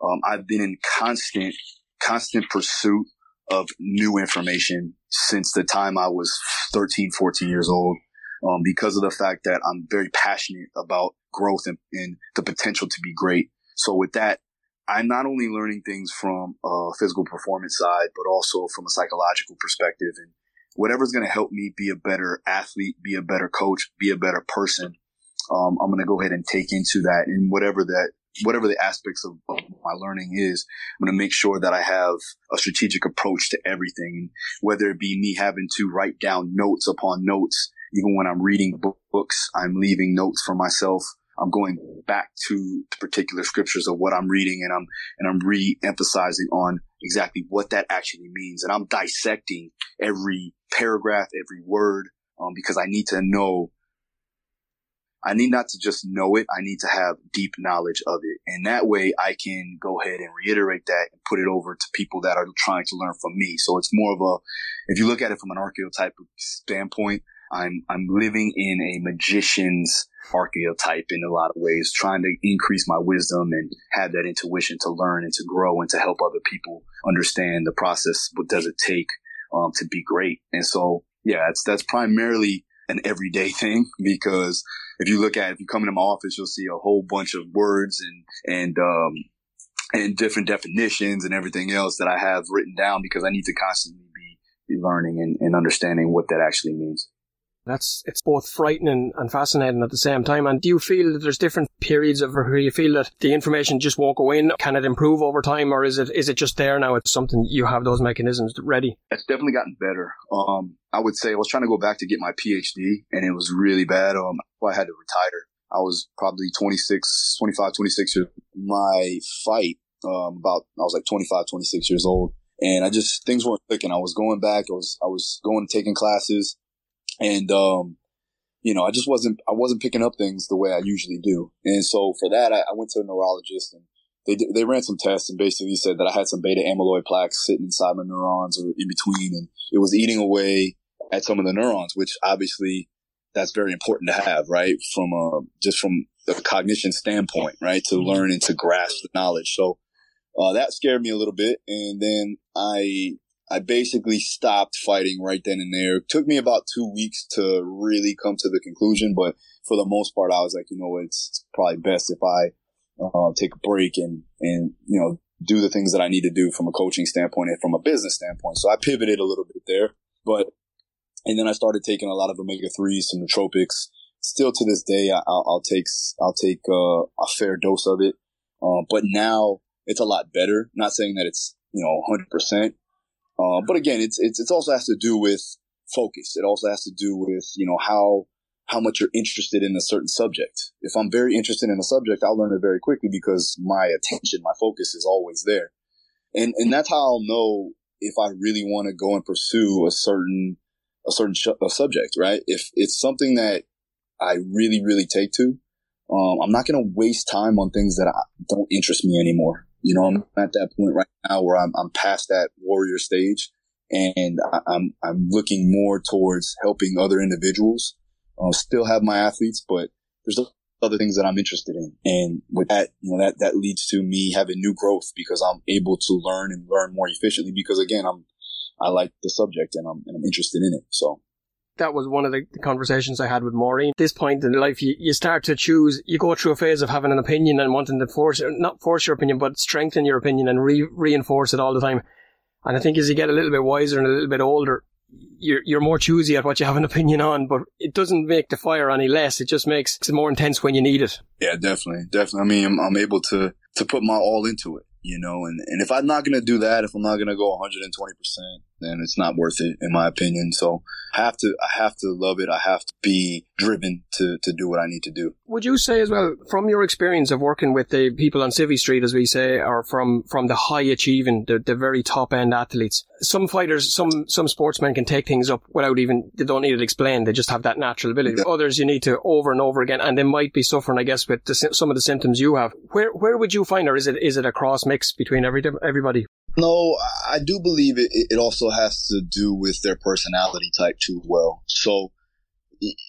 um, I've been in constant, constant pursuit of new information since the time I was 13, 14 years old. Um, because of the fact that I'm very passionate about growth and, and, the potential to be great. So with that, I'm not only learning things from a physical performance side, but also from a psychological perspective and whatever's going to help me be a better athlete, be a better coach, be a better person. Um, I'm going to go ahead and take into that and whatever that, whatever the aspects of, of my learning is, I'm going to make sure that I have a strategic approach to everything. Whether it be me having to write down notes upon notes, even when I'm reading books, I'm leaving notes for myself. I'm going back to the particular scriptures of what I'm reading and I'm, and I'm re-emphasizing on exactly what that actually means. And I'm dissecting every paragraph, every word, um, because I need to know. I need not to just know it. I need to have deep knowledge of it. And that way I can go ahead and reiterate that and put it over to people that are trying to learn from me. So it's more of a, if you look at it from an archetype standpoint, I'm, I'm living in a magician's archetype in a lot of ways, trying to increase my wisdom and have that intuition to learn and to grow and to help other people understand the process. What does it take um, to be great. And so, yeah, that's, that's primarily an everyday thing because if you look at, if you come into my office, you'll see a whole bunch of words and, and, um, and different definitions and everything else that I have written down because I need to constantly be, be learning and, and understanding what that actually means.
That's it's both frightening and fascinating at the same time. And do you feel that there's different periods of where you feel that the information just won't go in? Can it improve over time, or is it is it just there now? It's something you have those mechanisms ready.
It's definitely gotten better. Um, I would say I was trying to go back to get my PhD, and it was really bad. Um, I had to retire. I was probably 26, 25, 26 years. My fight, um, about I was like 25, 26 years old, and I just things weren't clicking. I was going back. I was I was going taking classes and um, you know, I just wasn't I wasn't picking up things the way I usually do, and so for that, I, I went to a neurologist and they they ran some tests and basically said that I had some beta amyloid plaques sitting inside my neurons or in between, and it was eating away at some of the neurons, which obviously that's very important to have, right? From a just from a cognition standpoint, right? To learn and to grasp the knowledge. So uh, that scared me a little bit, and then I I basically stopped fighting right then and there. It took me about two weeks to really come to the conclusion, but for the most part, I was like, you know, it's, probably best if I uh, take a break and and you know do the things that I need to do from a coaching standpoint and from a business standpoint. So I pivoted a little bit there, but and then I started taking a lot of omega threes, some nootropics. Still to this day, I, will I'll take I'll take uh, a fair dose of it, uh, but now it's a lot better. Not saying that it's you know 100 percent, uh, but again, it's, it's, it also has to do with focus. It also has to do with, you know, how, how much you're interested in a certain subject. If I'm very interested in a subject, I'll learn it very quickly because my attention, my focus is always there. And, and that's how I'll know if I really want to go and pursue a certain, a certain sh- a subject, right? If it's something that I really, really take to, um, I'm not going to waste time on things that I, don't interest me anymore. You know, I'm at that point right now where I'm, I'm past that warrior stage and I, am I'm, I'm looking more towards helping other individuals. Uh, still have my athletes, but there's other things that I'm interested in. And with that, you know, that, that leads to me having new growth because I'm able to learn and learn more efficiently because again, I'm, I like the subject and I'm, and I'm interested in it. So
that was one of the conversations I had with Maureen. At this point in life, you, you start to choose, you go through a phase of having an opinion and wanting to force, not force your opinion, but strengthen your opinion and re- reinforce it all the time. And I think as you get a little bit wiser and a little bit older, you're, you're more choosy at what you have an opinion on, but it doesn't make the fire any less. It just makes it more intense when you need it.
Yeah, definitely. Definitely. I mean, I'm, I'm able to, to put my all into it you know, and, and if I'm not going to do that, if I'm not going to go 120%, then it's not worth it, in my opinion. So I have to, I have to love it. I have to be driven to, to do what I need to do.
Would you say as well, from your experience of working with the people on Civvy Street, as we say, or from, from the high achieving, the, the very top end athletes, some fighters, some, some sportsmen can take things up without even, they don't need it explained. They just have that natural ability. Yeah. Others you need to over and over again, and they might be suffering, I guess, with the, some of the symptoms you have. Where, where would you find, or is it, is it a cross mix between every, everybody?
No, I do believe it, it also has to do with their personality type too well. So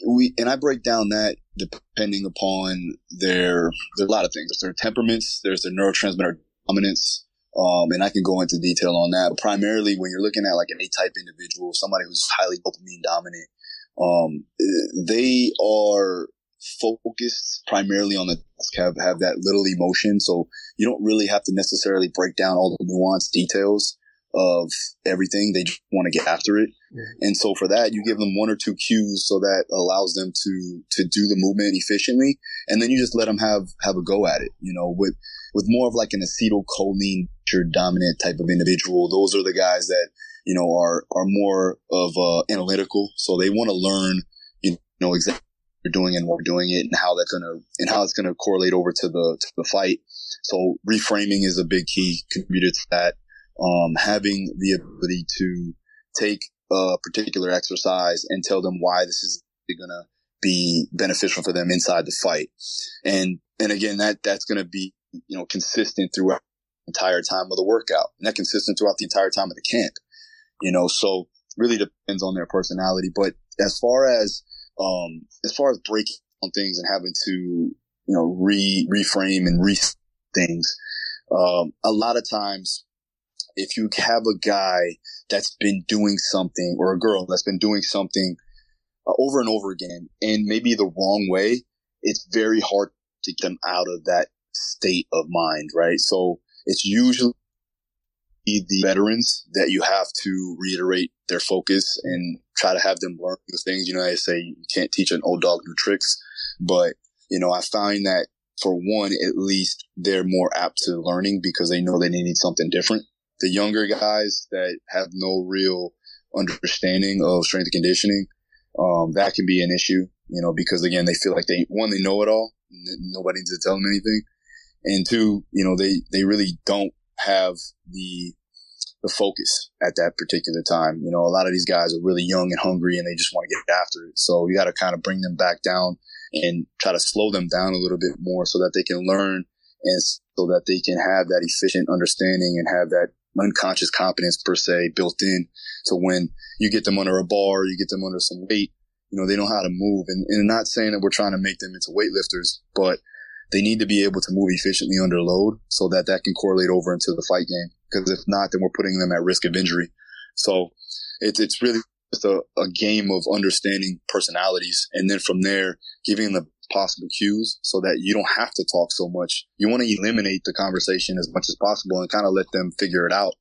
we, and I break down that depending upon their, there's a lot of things. There's their temperaments, there's their neurotransmitter dominance, um, and I can go into detail on that. But primarily when you're looking at like an A-type individual, somebody who's highly dopamine dominant, um, they are focused primarily on the task, have, have that little emotion. So you don't really have to necessarily break down all the nuanced details of everything. They just want to get after it. And so for that, you give them one or two cues so that allows them to, to do the movement efficiently. And then you just let them have, have a go at it, you know, with, with more of like an acetylcholine dominant type of individual. Those are the guys that, you know, are, are more of, uh, analytical. So they want to learn, you know, exactly you're doing and we're doing it and how that's gonna and how it's gonna correlate over to the to the fight. So reframing is a big key contributor to that. Um, having the ability to take a particular exercise and tell them why this is gonna be beneficial for them inside the fight. And and again that that's gonna be you know consistent throughout the entire time of the workout. And that consistent throughout the entire time of the camp. You know, so really depends on their personality. But as far as um, as far as breaking on things and having to, you know, re, reframe and re things, um, a lot of times, if you have a guy that's been doing something or a girl that's been doing something uh, over and over again and maybe the wrong way, it's very hard to get them out of that state of mind, right? So it's usually the veterans that you have to reiterate their focus and try to have them learn new things. You know, they say you can't teach an old dog new tricks, but you know, I find that for one, at least they're more apt to learning because they know they need something different. The younger guys that have no real understanding of strength and conditioning, um, that can be an issue, you know, because again, they feel like they, one, they know it all. Nobody needs to tell them anything. And two, you know, they, they really don't have the, the focus at that particular time. You know, a lot of these guys are really young and hungry and they just want to get after it. So you got to kind of bring them back down and try to slow them down a little bit more so that they can learn and so that they can have that efficient understanding and have that unconscious competence per se built in. So when you get them under a bar, you get them under some weight, you know, they know how to move. And, and not saying that we're trying to make them into weightlifters, but they need to be able to move efficiently under load so that that can correlate over into the fight game. Because if not, then we're putting them at risk of injury. So it's, it's really just a, a game of understanding personalities. And then from there, giving them possible cues so that you don't have to talk so much. You want to eliminate the conversation as much as possible and kind of let them figure it out.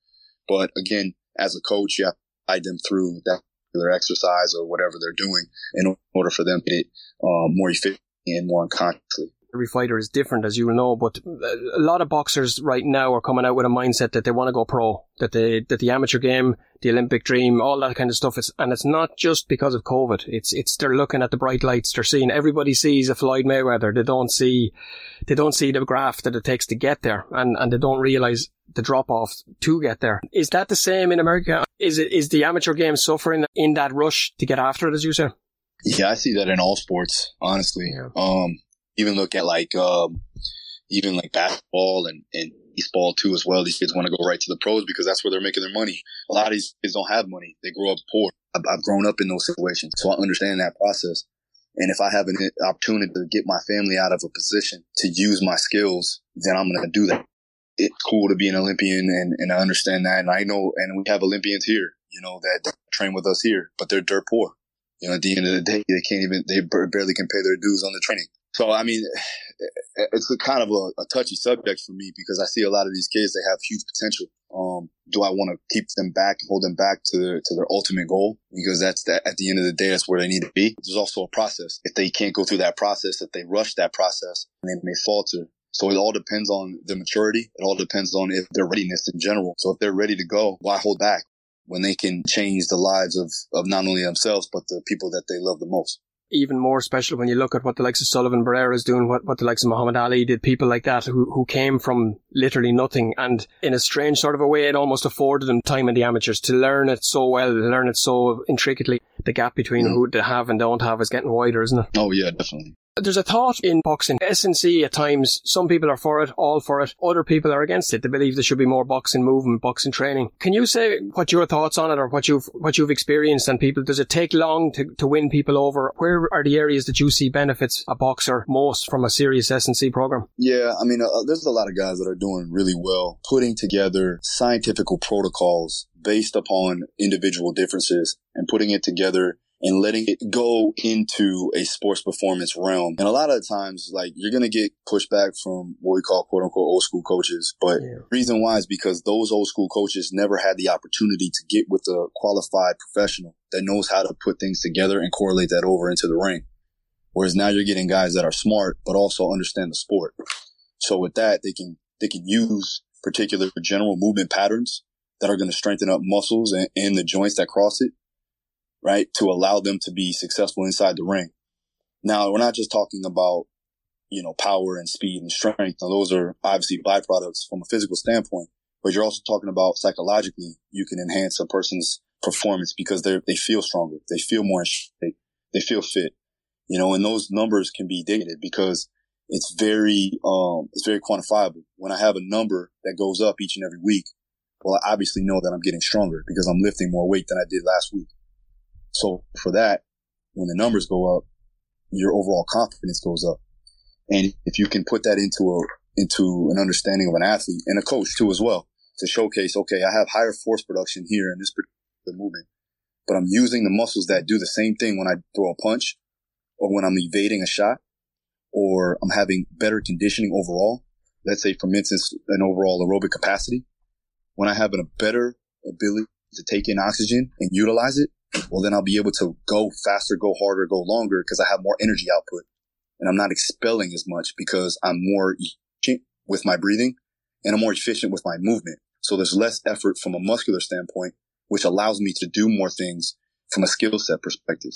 But again, as a coach, you have to guide them through that particular exercise or whatever they're doing in order for them to get it uh, more efficient and more unconsciously
every fighter is different, as you will know. But a lot of boxers right now are coming out with a mindset that they want to go pro, that they that the amateur game, the Olympic dream, all that kind of stuff. It's, and it's not just because of COVID. It's it's they're looking at the bright lights. They're seeing everybody sees a Floyd Mayweather. They don't see they don't see the graph that it takes to get there, and and they don't realize the drop off to get there. Is that the same in America? Is it is the amateur game suffering in that rush to get after it, as you say?
Yeah, I see that in all sports, honestly. Yeah. Um, even look at like um, even like basketball and, and baseball too as well. These kids want to go right to the pros because that's where they're making their money. A lot of these kids don't have money. They grow up poor. I've, I've grown up in those situations, so I understand that process. And if I have an opportunity to get my family out of a position to use my skills, then I'm going to do that. It's cool to be an Olympian and, and I understand that. And I know, and we have Olympians here, you know, that train with us here, but they're dirt poor. You know, at the end of the day, they can't even, they barely can pay their dues on the training. So, I mean, it's a kind of a, a, touchy subject for me because I see a lot of these kids, they have huge potential. Um, do I want to keep them back, and hold them back to their, to their ultimate goal? Because that's that at the end of the day, that's where they need to be. There's also a process. If they can't go through that process, if they rush that process, they may falter. So it all depends on their maturity. It all depends on if their readiness in general. So if they're ready to go, why hold back when they can change the lives of, of not only themselves, but the people that they love the most?
Even more special when you look at what the likes of Sullivan Barrera is doing, what, what the likes of Muhammad Ali did, people like that who, who came from literally nothing. And in a strange sort of a way, it almost afforded them time in the amateurs to learn it so well, to learn it so intricately. The gap between mm. who they have and don't have is getting wider, isn't it?
Oh, yeah, definitely.
There's a thought in boxing. S&C at times, some people are for it, all for it. Other people are against it. They believe there should be more boxing movement, boxing training. Can you say what your thoughts on it or what you've, what you've experienced and people? Does it take long to, to win people over? Where are the areas that you see benefits a boxer most from a serious S&C program?
Yeah, I mean, uh, there's a lot of guys that are doing really well putting together scientific protocols based upon individual differences and putting it together and letting it go into a sports performance realm. And a lot of times, like you're going to get pushback from what we call quote unquote old school coaches. But yeah. reason why is because those old school coaches never had the opportunity to get with a qualified professional that knows how to put things together and correlate that over into the ring. Whereas now you're getting guys that are smart, but also understand the sport. So with that, they can, they can use particular general movement patterns that are going to strengthen up muscles and, and the joints that cross it right? To allow them to be successful inside the ring. Now, we're not just talking about, you know, power and speed and strength. Now, those are obviously byproducts from a physical standpoint, but you're also talking about psychologically, you can enhance a person's performance because they they feel stronger. They feel more shape. They feel fit, you know, and those numbers can be dictated because it's very, um, it's very quantifiable. When I have a number that goes up each and every week, well, I obviously know that I'm getting stronger because I'm lifting more weight than I did last week. So for that, when the numbers go up, your overall confidence goes up. And if you can put that into a, into an understanding of an athlete and a coach too as well to showcase, okay, I have higher force production here in this particular movement, but I'm using the muscles that do the same thing when I throw a punch or when I'm evading a shot or I'm having better conditioning overall. Let's say, for instance, an overall aerobic capacity. When I have a better ability to take in oxygen and utilize it, well, then I'll be able to go faster, go harder, go longer because I have more energy output and I'm not expelling as much because I'm more efficient with my breathing and I'm more efficient with my movement. So there's less effort from a muscular standpoint, which allows me to do more things from a skill set perspective.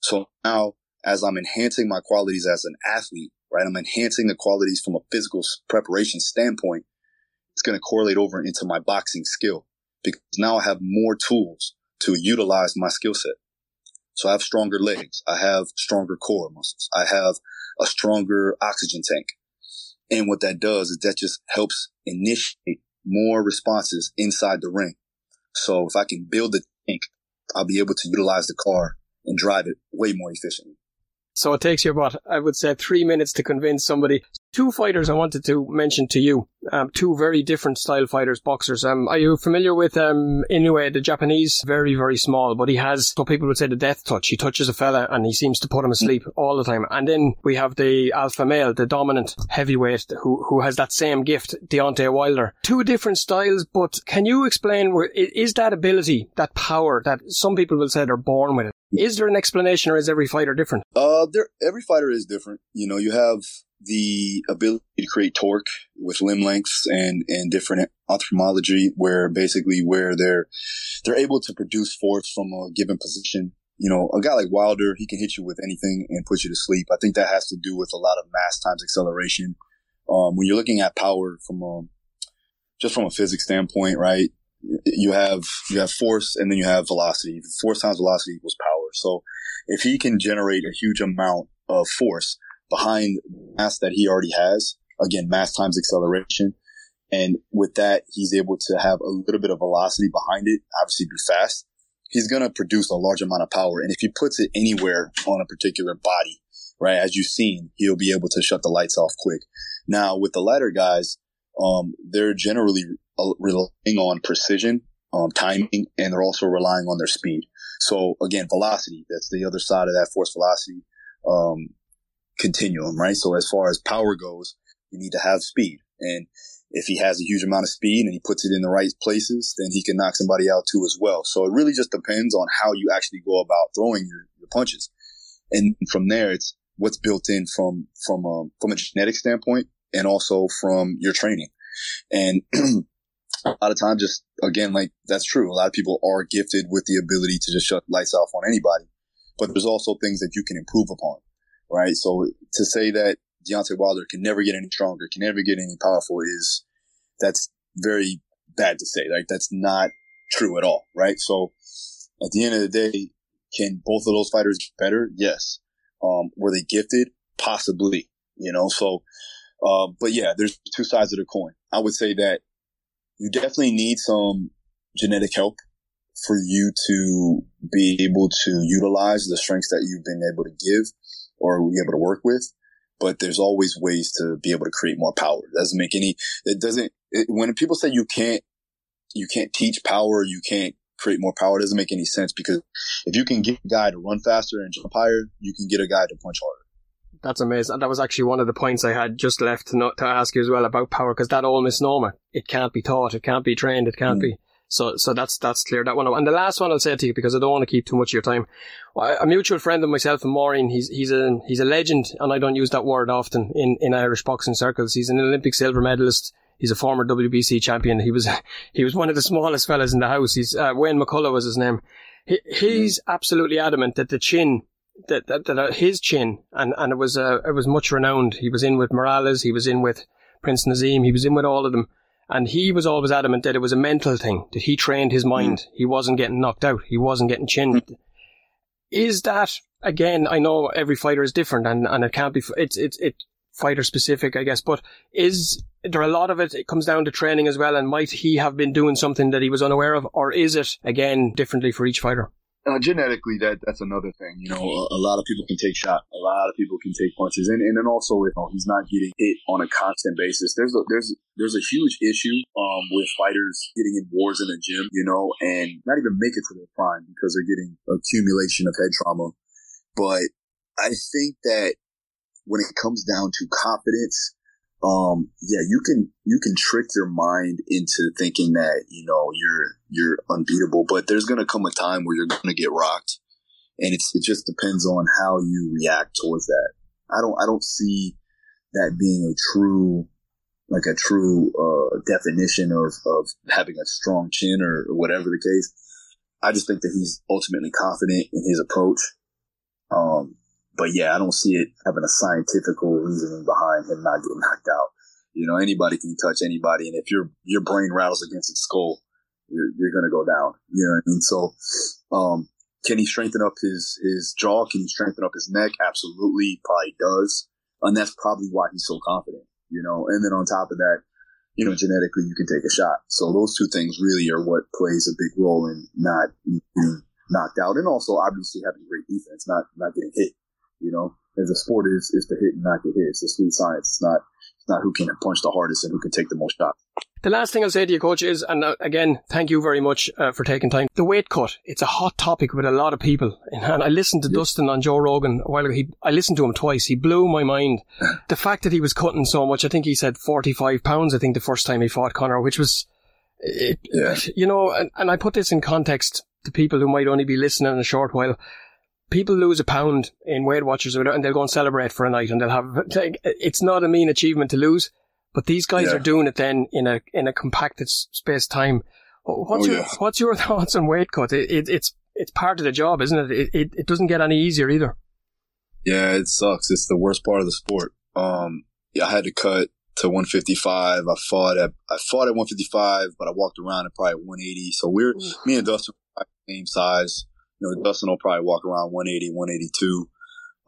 So now as I'm enhancing my qualities as an athlete, right? I'm enhancing the qualities from a physical preparation standpoint. It's going to correlate over into my boxing skill because now I have more tools to utilize my skill set. So I have stronger legs. I have stronger core muscles. I have a stronger oxygen tank. And what that does is that just helps initiate more responses inside the ring. So if I can build the tank, I'll be able to utilize the car and drive it way more efficiently.
So it takes you about, I would say, three minutes to convince somebody. Two fighters I wanted to mention to you. Um, two very different style fighters, boxers. Um, are you familiar with um, Inoue, the Japanese? Very, very small, but he has what people would say the death touch. He touches a fella and he seems to put him asleep all the time. And then we have the alpha male, the dominant heavyweight, who who has that same gift, Deontay Wilder. Two different styles, but can you explain is that ability, that power that some people will say they're born with it? Is there an explanation, or is every fighter different?
Uh, every fighter is different. You know, you have the ability to create torque with limb lengths and and different ophthalmology, where basically where they're they're able to produce force from a given position. You know, a guy like Wilder, he can hit you with anything and put you to sleep. I think that has to do with a lot of mass times acceleration. Um, when you're looking at power from a, just from a physics standpoint, right? You have you have force and then you have velocity. Force times velocity equals power. So if he can generate a huge amount of force behind mass that he already has, again, mass times acceleration. And with that, he's able to have a little bit of velocity behind it, obviously be fast. He's going to produce a large amount of power. And if he puts it anywhere on a particular body, right, as you've seen, he'll be able to shut the lights off quick. Now with the lighter guys, um, they're generally relying on precision, um, timing, and they're also relying on their speed. So again, velocity, that's the other side of that force velocity, um, continuum, right? So as far as power goes, you need to have speed. And if he has a huge amount of speed and he puts it in the right places, then he can knock somebody out too as well. So it really just depends on how you actually go about throwing your, your punches. And from there, it's what's built in from, from, um, from a genetic standpoint and also from your training. And a lot of times just again like that's true. A lot of people are gifted with the ability to just shut lights off on anybody but there's also things that you can improve upon right? So to say that Deontay Wilder can never get any stronger can never get any powerful is that's very bad to say. Like that's not true at all right? So at the end of the day can both of those fighters get better? Yes. Um, were they gifted? Possibly you know? So uh, but yeah there's two sides of the coin. I would say that you definitely need some genetic help for you to be able to utilize the strengths that you've been able to give or be able to work with. But there's always ways to be able to create more power. It doesn't make any, it doesn't, it, when people say you can't, you can't teach power, you can't create more power, it doesn't make any sense because if you can get a guy to run faster and jump higher, you can get a guy to punch harder.
That's amazing. That was actually one of the points I had just left to, not, to ask you as well about power, because that old misnomer, it can't be taught, it can't be trained, it can't mm. be. So, so that's, that's clear. That one. And the last one I'll say to you, because I don't want to keep too much of your time. A mutual friend of myself and Maureen, he's, he's a, he's a legend, and I don't use that word often in, in Irish boxing circles. He's an Olympic silver medalist. He's a former WBC champion. He was, he was one of the smallest fellas in the house. He's, uh, Wayne McCullough was his name. He, he's absolutely adamant that the chin that, that, that uh, his chin, and, and it was uh, it was much renowned. He was in with Morales, he was in with Prince Nazim, he was in with all of them, and he was always adamant that it was a mental thing that he trained his mind. Mm. He wasn't getting knocked out. He wasn't getting chinned. Mm. Is that again? I know every fighter is different, and, and it can't be. It's it's it fighter specific, I guess. But is there a lot of it? It comes down to training as well. And might he have been doing something that he was unaware of, or is it again differently for each fighter?
Uh, genetically, that that's another thing. You know, a, a, lot of people can take shot, a lot of people can take punches, and and then also you know, he's not getting hit on a constant basis, there's a there's there's a huge issue um, with fighters getting in wars in the gym, you know, and not even make it to their prime because they're getting accumulation of head trauma. But I think that when it comes down to confidence, um, yeah, you can you can trick your mind into thinking that you know you're you're unbeatable, but there's gonna come a time where you're gonna get rocked, and it's it just depends on how you react towards that. I don't I don't see that being a true like a true uh, definition of of having a strong chin or, or whatever the case. I just think that he's ultimately confident in his approach. Um, but yeah, I don't see it having a scientific reasoning behind him not getting knocked out. You know, anybody can touch anybody, and if your your brain rattles against its skull, you're, you're gonna go down. You know what I mean? So, um, can he strengthen up his his jaw? Can he strengthen up his neck? Absolutely, probably does, and that's probably why he's so confident. You know, and then on top of that, you know, genetically you can take a shot. So those two things really are what plays a big role in not being knocked out, and also obviously having great defense, not not getting hit. You know, as a sport is is to hit and not get hit. It's a sweet science. It's not it's not who can punch the hardest and who can take the most shots.
The last thing I'll say to you, coach, is, and uh, again, thank you very much uh, for taking time. The weight cut, it's a hot topic with a lot of people. And I listened to Dustin on Joe Rogan a while ago. He, I listened to him twice. He blew my mind. the fact that he was cutting so much, I think he said 45 pounds, I think the first time he fought Conor, which was, it,
Yeah.
you know, and, and I put this in context to people who might only be listening in a short while. People lose a pound in Weight Watchers and they'll go and celebrate for a night and they'll have, it's not a mean achievement to lose. But these guys
Yeah.
are doing it then in a in a compacted space time. What's
Oh,
your
yeah.
What's your thoughts on weight cut? It, it, it's it's part of the job, isn't it? It, it? it doesn't get any easier either.
Yeah, it sucks. It's the worst part of the sport. Um, yeah, I had to cut to 155. I fought at I fought at 155, but I walked around at probably 180. So we're me and Dustin are the same size. You know, Dustin will probably walk around 180, 182.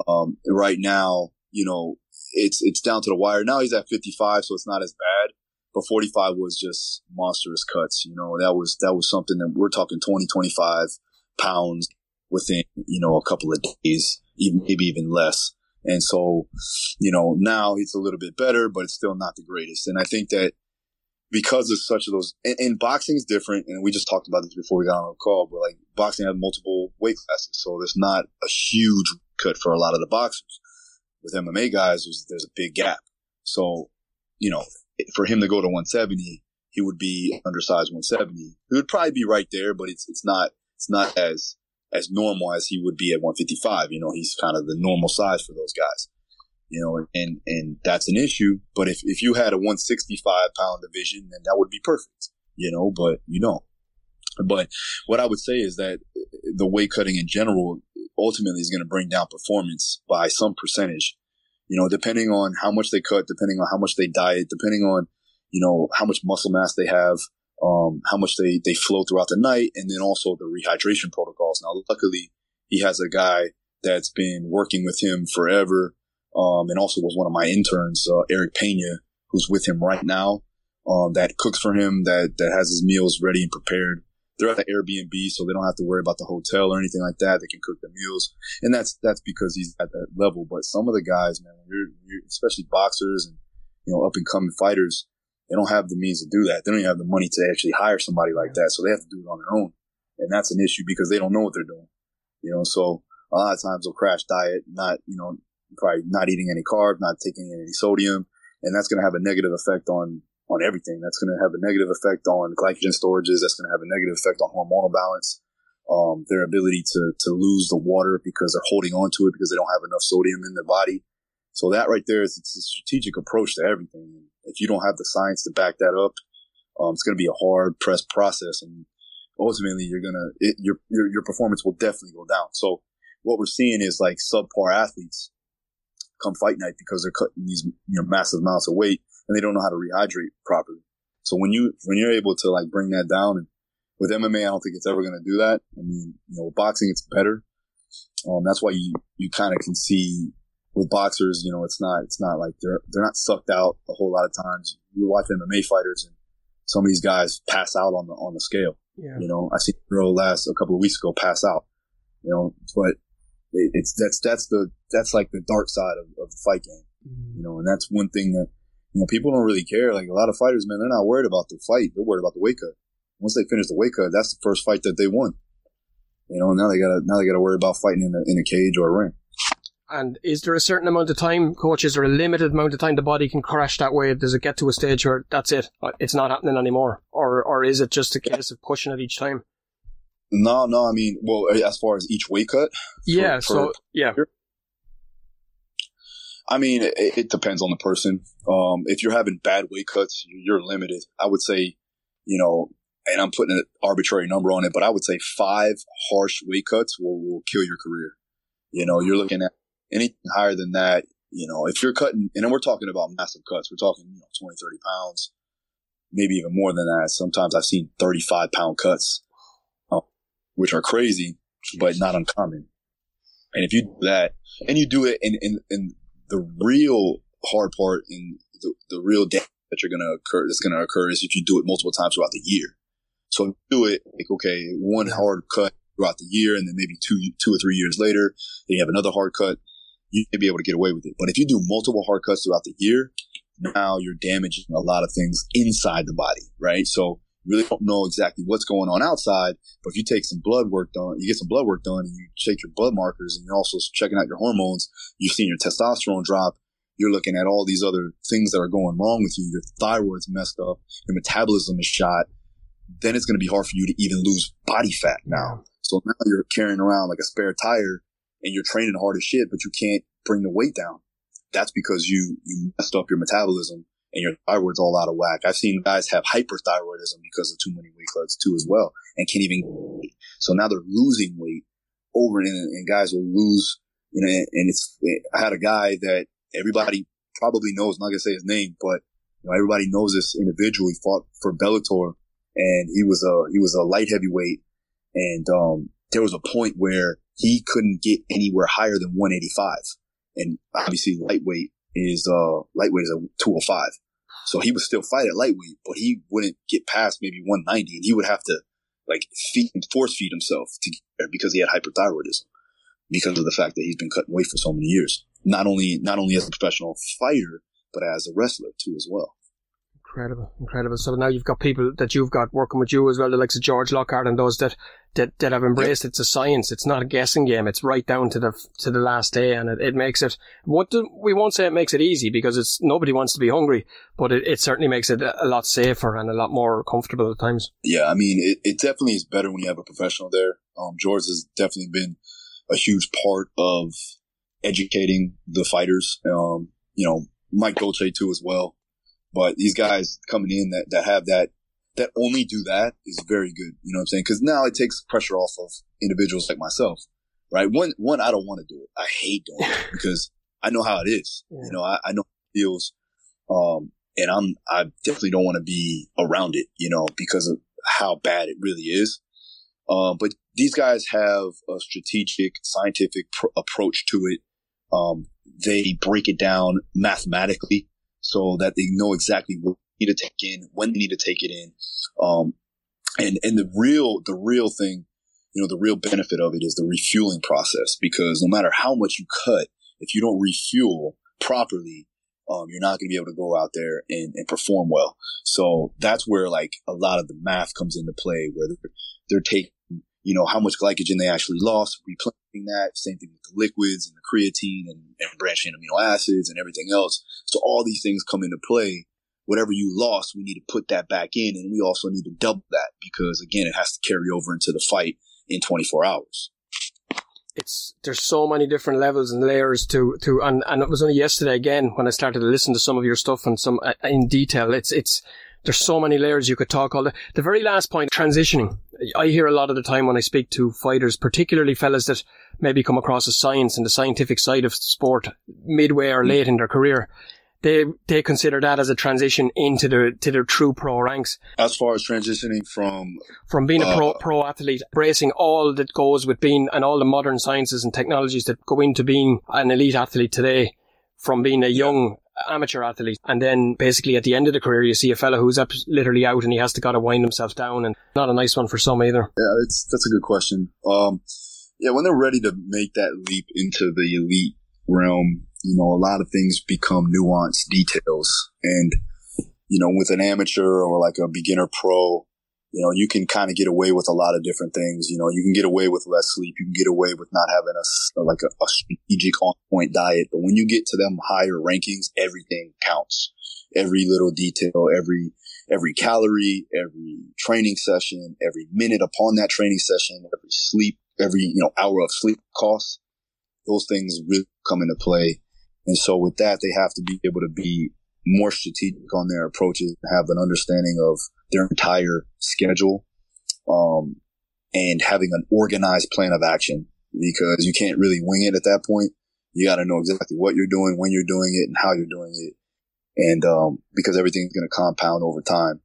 Um, right now, you know, it's it's down to the wire. Now he's at 55, so it's not as bad. But 45 was just monstrous cuts. You know, that was that was something that we're talking 20, 25 pounds within you know a couple of days, even maybe even less. And so, you know, now it's a little bit better, but it's still not the greatest. And I think that because of such of those, and, and boxing is different. And we just talked about this before we got on the call, but like boxing has multiple weight classes. So there's not a huge cut for a lot of the boxers. With MMA guys, there's, there's a big gap. So, you know, for him to go to 170, he would be undersized 170. He would probably be right there, but it's, it's not, it's not as, as normal as he would be at 155. You know, he's kind of the normal size for those guys. You know, and, and that's an issue. But if, if you had a 165 pound division, then that would be perfect, you know, but you don't. But what I would say is that the weight cutting in general ultimately is going to bring down performance by some percentage. You know, depending on how much they cut, depending on how much they diet, depending on, you know, how much muscle mass they have, um, how much they, they flow throughout the night, and then also the rehydration protocols. Now, luckily, he has a guy that's been working with him forever, um, and also was one of my interns, uh, Eric Pena, who's with him right now, um, that cooks for him, that, that has his meals ready and prepared. They're at the Airbnb, so they don't have to worry about the hotel or anything like that. They can cook the meals, and that's that's because he's at that level. But some of the guys, man, you're, you're, especially boxers and you know up and coming fighters, they don't have the means to do that. They don't even have the money to actually hire somebody like that, so they have to do it on their own, and that's an issue because they don't know what they're doing. You know, so a lot of times they'll crash diet, not you know probably not eating any carbs, not taking any sodium, and that's going to have a negative effect on on everything. That's going to have a negative effect on glycogen storages. That's going to have a negative effect on hormonal balance. Um, their ability to to lose the water because they're holding on to it because they don't have enough sodium in their body. So that right there is it's a strategic approach to everything. If you don't have the science to back that up, um, it's going to be a hard pressed process, and ultimately you're gonna it, your, your your performance will definitely go down. So what we're seeing is like subpar athletes come fight night because they're cutting these you know massive amounts of weight and they don't know how to rehydrate properly. So when you when you're able to like bring that down and with MMA, I don't think it's ever going to do that. I mean, you know, with boxing, it's better. Um, that's why you, you kind of can see with boxers, you know, it's not, it's not like they're, they're not sucked out a whole lot of times. You watch MMA fighters and some of these guys pass out on the, on the scale.
Yeah.
You know, I seen a girl last a couple of weeks ago pass out, you know, but it, it's, that's, that's the, that's like the dark side of, of the fight game, you know, and that's one thing that, you know, people don't really care. Like a lot of fighters, man, they're not worried about the fight. They're worried about the weight cut. Once they finish the weight cut, that's the first fight that they won. You know, now they gotta, now they gotta worry about fighting in a, in a cage or a ring.
And is there a certain amount of time, coach? Is there a limited amount of time the body can crash that way? Does it get to a stage where that's it? Uh, It's not happening anymore, or or is it just a case of pushing it each time?
No, no. I mean, well, as far as each weight cut,
Yeah.
for-
so yeah.
I mean, it, it depends on the person. Um, if you're having bad weight cuts, you're limited. I would say, you know, and I'm putting an arbitrary number on it, but I would say five harsh weight cuts will, will kill your career. You know, you're looking at anything higher than that. You know, if you're cutting, and then we're talking about massive cuts, we're talking, you know, 20, 30 pounds, maybe even more than that. Sometimes I've seen 35 pound cuts, which are crazy, but not uncommon. And if you do that, and you do it in, in, in the real hard part and the, the real damage that you're going to occur, that's going to occur is if you do it multiple times throughout the year. So if you do it like, okay, one hard cut throughout the year and then maybe two, two or three years later, then you have another hard cut, you may be able to get away with it. But if you do multiple hard cuts throughout the year, now you're damaging a lot of things inside the body, right? So really don't know exactly what's going on outside. But if you take some blood work done, you get some blood work done and you check your blood markers and you're also checking out your hormones, you're seeing your testosterone drop. You're looking at all these other things that are going wrong with you. Your thyroid's messed up. Your metabolism is shot. Then it's going to be hard for you to even lose body fat now. So now you're carrying around like a spare tire and you're training hard as shit, but you can't bring the weight down. That's because you, you messed up your metabolism and your thyroid's all out of whack. I've seen guys have hyperthyroidism because of too many weight cuts too as well and can't even. So now they're losing weight over and, and guys will lose, you know, and it's, I had a guy that everybody probably knows, I'm not to say his name, but you know, everybody knows this individual. He fought for Bellator and he was a, he was a light heavyweight. And, um, there was a point where he couldn't get anywhere higher than 185. And obviously lightweight is, uh, lightweight is a 205. So he would still fight at lightweight, but he wouldn't get past maybe 190 and he would have to like feed force feed himself to because he had hyperthyroidism because of the fact that he's been cutting weight for so many years. Not only, not only as a professional fighter, but as a wrestler too as well.
Incredible, incredible. So now you've got people that you've got working with you as well, the likes of George Lockhart and those that, that, that have embraced it's a science. It's not a guessing game. It's right down to the to the last day, and it, it makes it. What do, we won't say it makes it easy because it's nobody wants to be hungry, but it, it certainly makes it a lot safer and a lot more comfortable at times.
Yeah, I mean, it, it definitely is better when you have a professional there. Um, George has definitely been a huge part of educating the fighters. Um, you know, Mike Dolce too as well. But these guys coming in that, that have that, that only do that is very good. You know what I'm saying? Cause now it takes pressure off of individuals like myself, right? One, one, I don't want to do it. I hate doing it because I know how it is.
Yeah.
You know, I, I know how it feels. Um, and I'm, I definitely don't want to be around it, you know, because of how bad it really is. Um, but these guys have a strategic, scientific pr- approach to it. Um, they break it down mathematically so that they know exactly what they need to take in, when they need to take it in. Um, and, and the real, the real thing, you know, the real benefit of it is the refueling process because no matter how much you cut, if you don't refuel properly, um, you're not going to be able to go out there and, and perform well. So that's where like a lot of the math comes into play where they're, they're taking, you know, how much glycogen they actually lost, replenishing that. Same thing with the liquids and the creatine and, and branched amino acids and everything else. So all these things come into play. Whatever you lost, we need to put that back in. And we also need to double that because again, it has to carry over into the fight in 24 hours.
it's there's so many different levels and layers to to and and it was only yesterday again when I started to listen to some of your stuff and some uh, in detail. It's it's there's so many layers you could talk all the the very last point transitioning. I hear a lot of the time when I speak to fighters, particularly fellas that maybe come across the science and the scientific side of sport midway or late in their career. They they consider that as a transition into the to their true pro ranks
As far as transitioning from
from being a pro
Uh,
pro athlete, embracing all that goes with being and all the modern sciences and technologies that go into being an elite athlete today, from being a young amateur athlete, and then basically at the end of the career, you see a fella who's up literally out and he has to gotta wind himself down, and not a nice one for some either.
Yeah, it's that's a good question. Um, yeah, when they're ready to make that leap into the elite realm, you know, a lot of things become nuanced details. And, you know, with an amateur or like a beginner pro, you know, you can kind of get away with a lot of different things. You know, you can get away with less sleep. You can get away with not having a, like a, a strategic on point diet. But when you get to them higher rankings, everything counts. Every little detail, every, every calorie, every training session, every minute upon that training session, every sleep, every, you know, hour of sleep costs, those things really come into play. And so with that, they have to be able to be more strategic on their approaches, have an understanding of their entire schedule, um, and having an organized plan of action because you can't really wing it at that point. You got to know exactly what you're doing, when you're doing it, and how you're doing it. And, um, because everything's going to compound over time.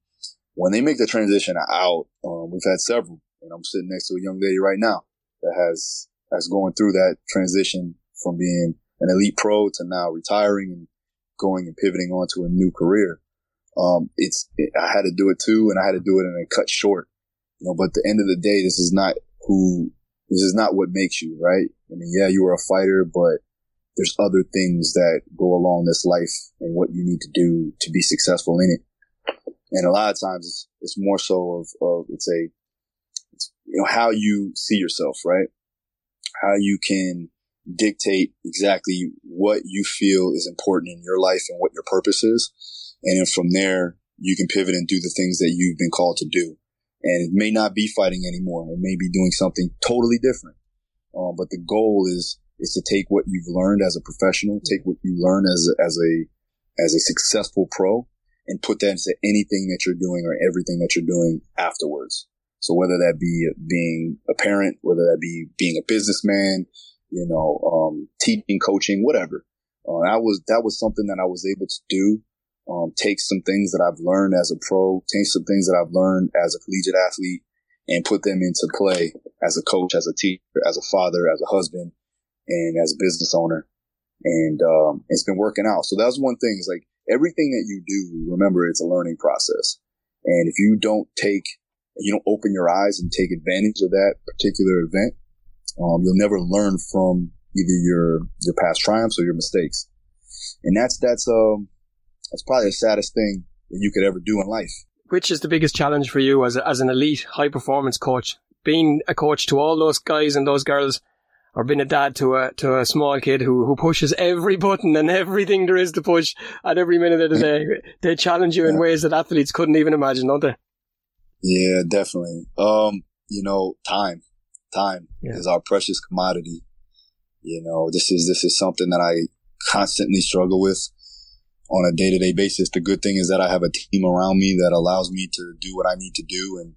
When they make the transition out, um, we've had several and I'm sitting next to a young lady right now that has, has going through that transition from being an elite pro to now retiring and going and pivoting onto a new career. Um, it's, it, I had to do it too, and I had to do it in a cut short, you know, but at the end of the day, this is not who, this is not what makes you, right? I mean, yeah, you are a fighter, but there's other things that go along this life and what you need to do to be successful in it. And a lot of times it's, it's more so of, of it's a, it's, you know, how you see yourself, right? How you can dictate exactly what you feel is important in your life and what your purpose is. And then from there, you can pivot and do the things that you've been called to do. And it may not be fighting anymore. It may be doing something totally different. Um, but the goal is, is to take what you've learned as a professional, take what you learn as a, as a, as a successful pro and put that into anything that you're doing or everything that you're doing afterwards. So whether that be being a parent, whether that be being a businessman, you know, um, teaching, coaching, whatever. Uh, that was, that was something that I was able to do. Um, take some things that I've learned as a pro, take some things that I've learned as a collegiate athlete and put them into play as a coach, as a teacher, as a father, as a husband, and as a business owner. And, um, it's been working out. So that's one thing is like everything that you do, remember it's a learning process. And if you don't take, you don't open your eyes and take advantage of that particular event, um, you'll never learn from either your your past triumphs or your mistakes, and that's that's um that's probably the saddest thing that you could ever do in life.
Which is the biggest challenge for you as a, as an elite high performance coach? Being a coach to all those guys and those girls, or being a dad to a to a small kid who who pushes every button and everything there is to push at every minute of the day. they challenge you in ways that athletes couldn't even imagine, don't they?
Yeah, definitely. Um, you know, time time yeah. is our precious commodity. You know, this is, this is something that I constantly struggle with on a day to day basis. The good thing is that I have a team around me that allows me to do what I need to do and,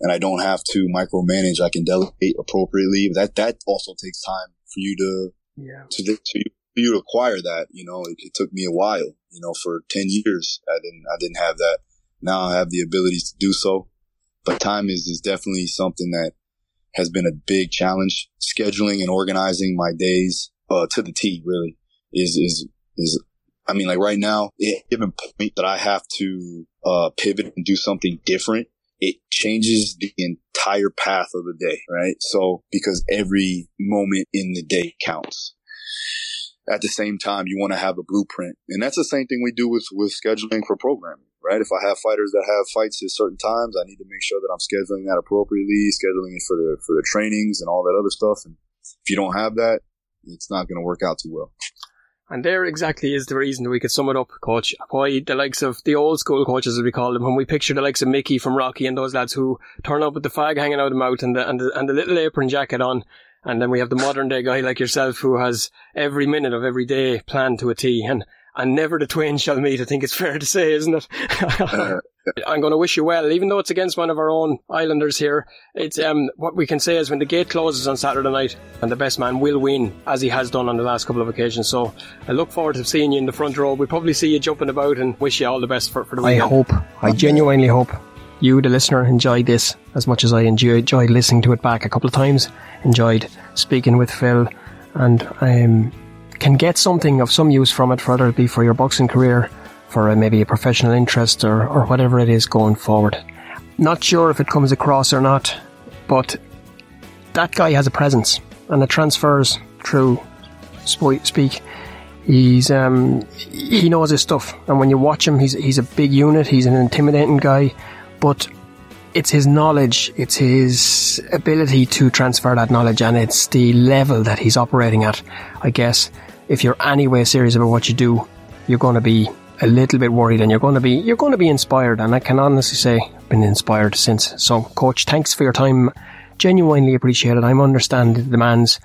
and I don't have to micromanage. I can delegate appropriately. That, that also takes time for you to,
yeah.
to, to, for you to acquire that. You know, it, it took me a while, you know, for 10 years. I didn't, I didn't have that. Now I have the abilities to do so, but time is, is definitely something that has been a big challenge. Scheduling and organizing my days uh, to the T really is is is. I mean, like right now, at given point that I have to uh, pivot and do something different, it changes the entire path of the day, right? So because every moment in the day counts. At the same time, you want to have a blueprint, and that's the same thing we do with with scheduling for programming right? If I have fighters that have fights at certain times, I need to make sure that I'm scheduling that appropriately, scheduling it for the for the trainings and all that other stuff. And if you don't have that, it's not going to work out too well.
And there exactly is the reason we could sum it up, coach. Why the likes of the old school coaches, as we call them, when we picture the likes of Mickey from Rocky and those lads who turn up with the fag hanging out of the mouth and the, and the, and the little apron jacket on. And then we have the modern day guy like yourself who has every minute of every day planned to a T. And and never the twain shall meet. I think it's fair to say, isn't it? I'm going to wish you well, even though it's against one of our own Islanders here. It's um, what we can say is when the gate closes on Saturday night, and the best man will win, as he has done on the last couple of occasions. So I look forward to seeing you in the front row. We'll probably see you jumping about, and wish you all the best for, for the weekend.
I hope, I genuinely hope, you, the listener, enjoyed this as much as I enjoyed, enjoyed listening to it back a couple of times. Enjoyed speaking with Phil, and um, can get something of some use from it, whether it be for your boxing career, for a, maybe a professional interest, or, or whatever it is going forward. Not sure if it comes across or not, but that guy has a presence, and it transfers through speak. He's um, he knows his stuff, and when you watch him, he's he's a big unit. He's an intimidating guy, but
it's his knowledge, it's his ability to transfer that knowledge, and it's the level that he's operating at. I guess if you're anyway serious about what you do, you're going to be a little bit worried, and you're going to be you're going to be inspired. And I can honestly say, I've been inspired since. So, coach, thanks for your time. Genuinely appreciate it. I understand the demands.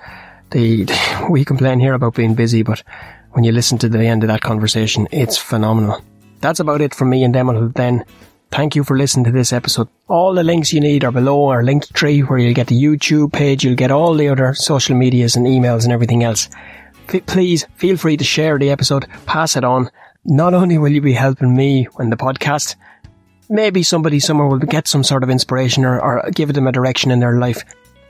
The we complain here about being busy, but when you listen to the end of that conversation, it's phenomenal. That's about it from me and Demon then. Thank you for listening to this episode. All the links you need are below our link tree where you'll get the YouTube page, you'll get all the other social medias and emails and everything else. Please feel free to share the episode, pass it on. Not only will you be helping me when the podcast, maybe somebody somewhere will get some sort of inspiration or, or give them a direction in their life.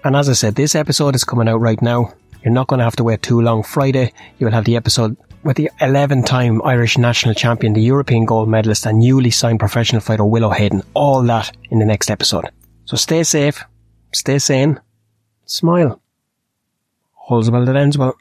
And as I said, this episode is coming out right now. You're not going to have to wait too long. Friday, you will have the episode with the 11 time Irish national champion, the European gold medalist, and newly signed professional fighter Willow Hayden. All that in the next episode. So stay safe, stay sane, smile. All's well that ends well.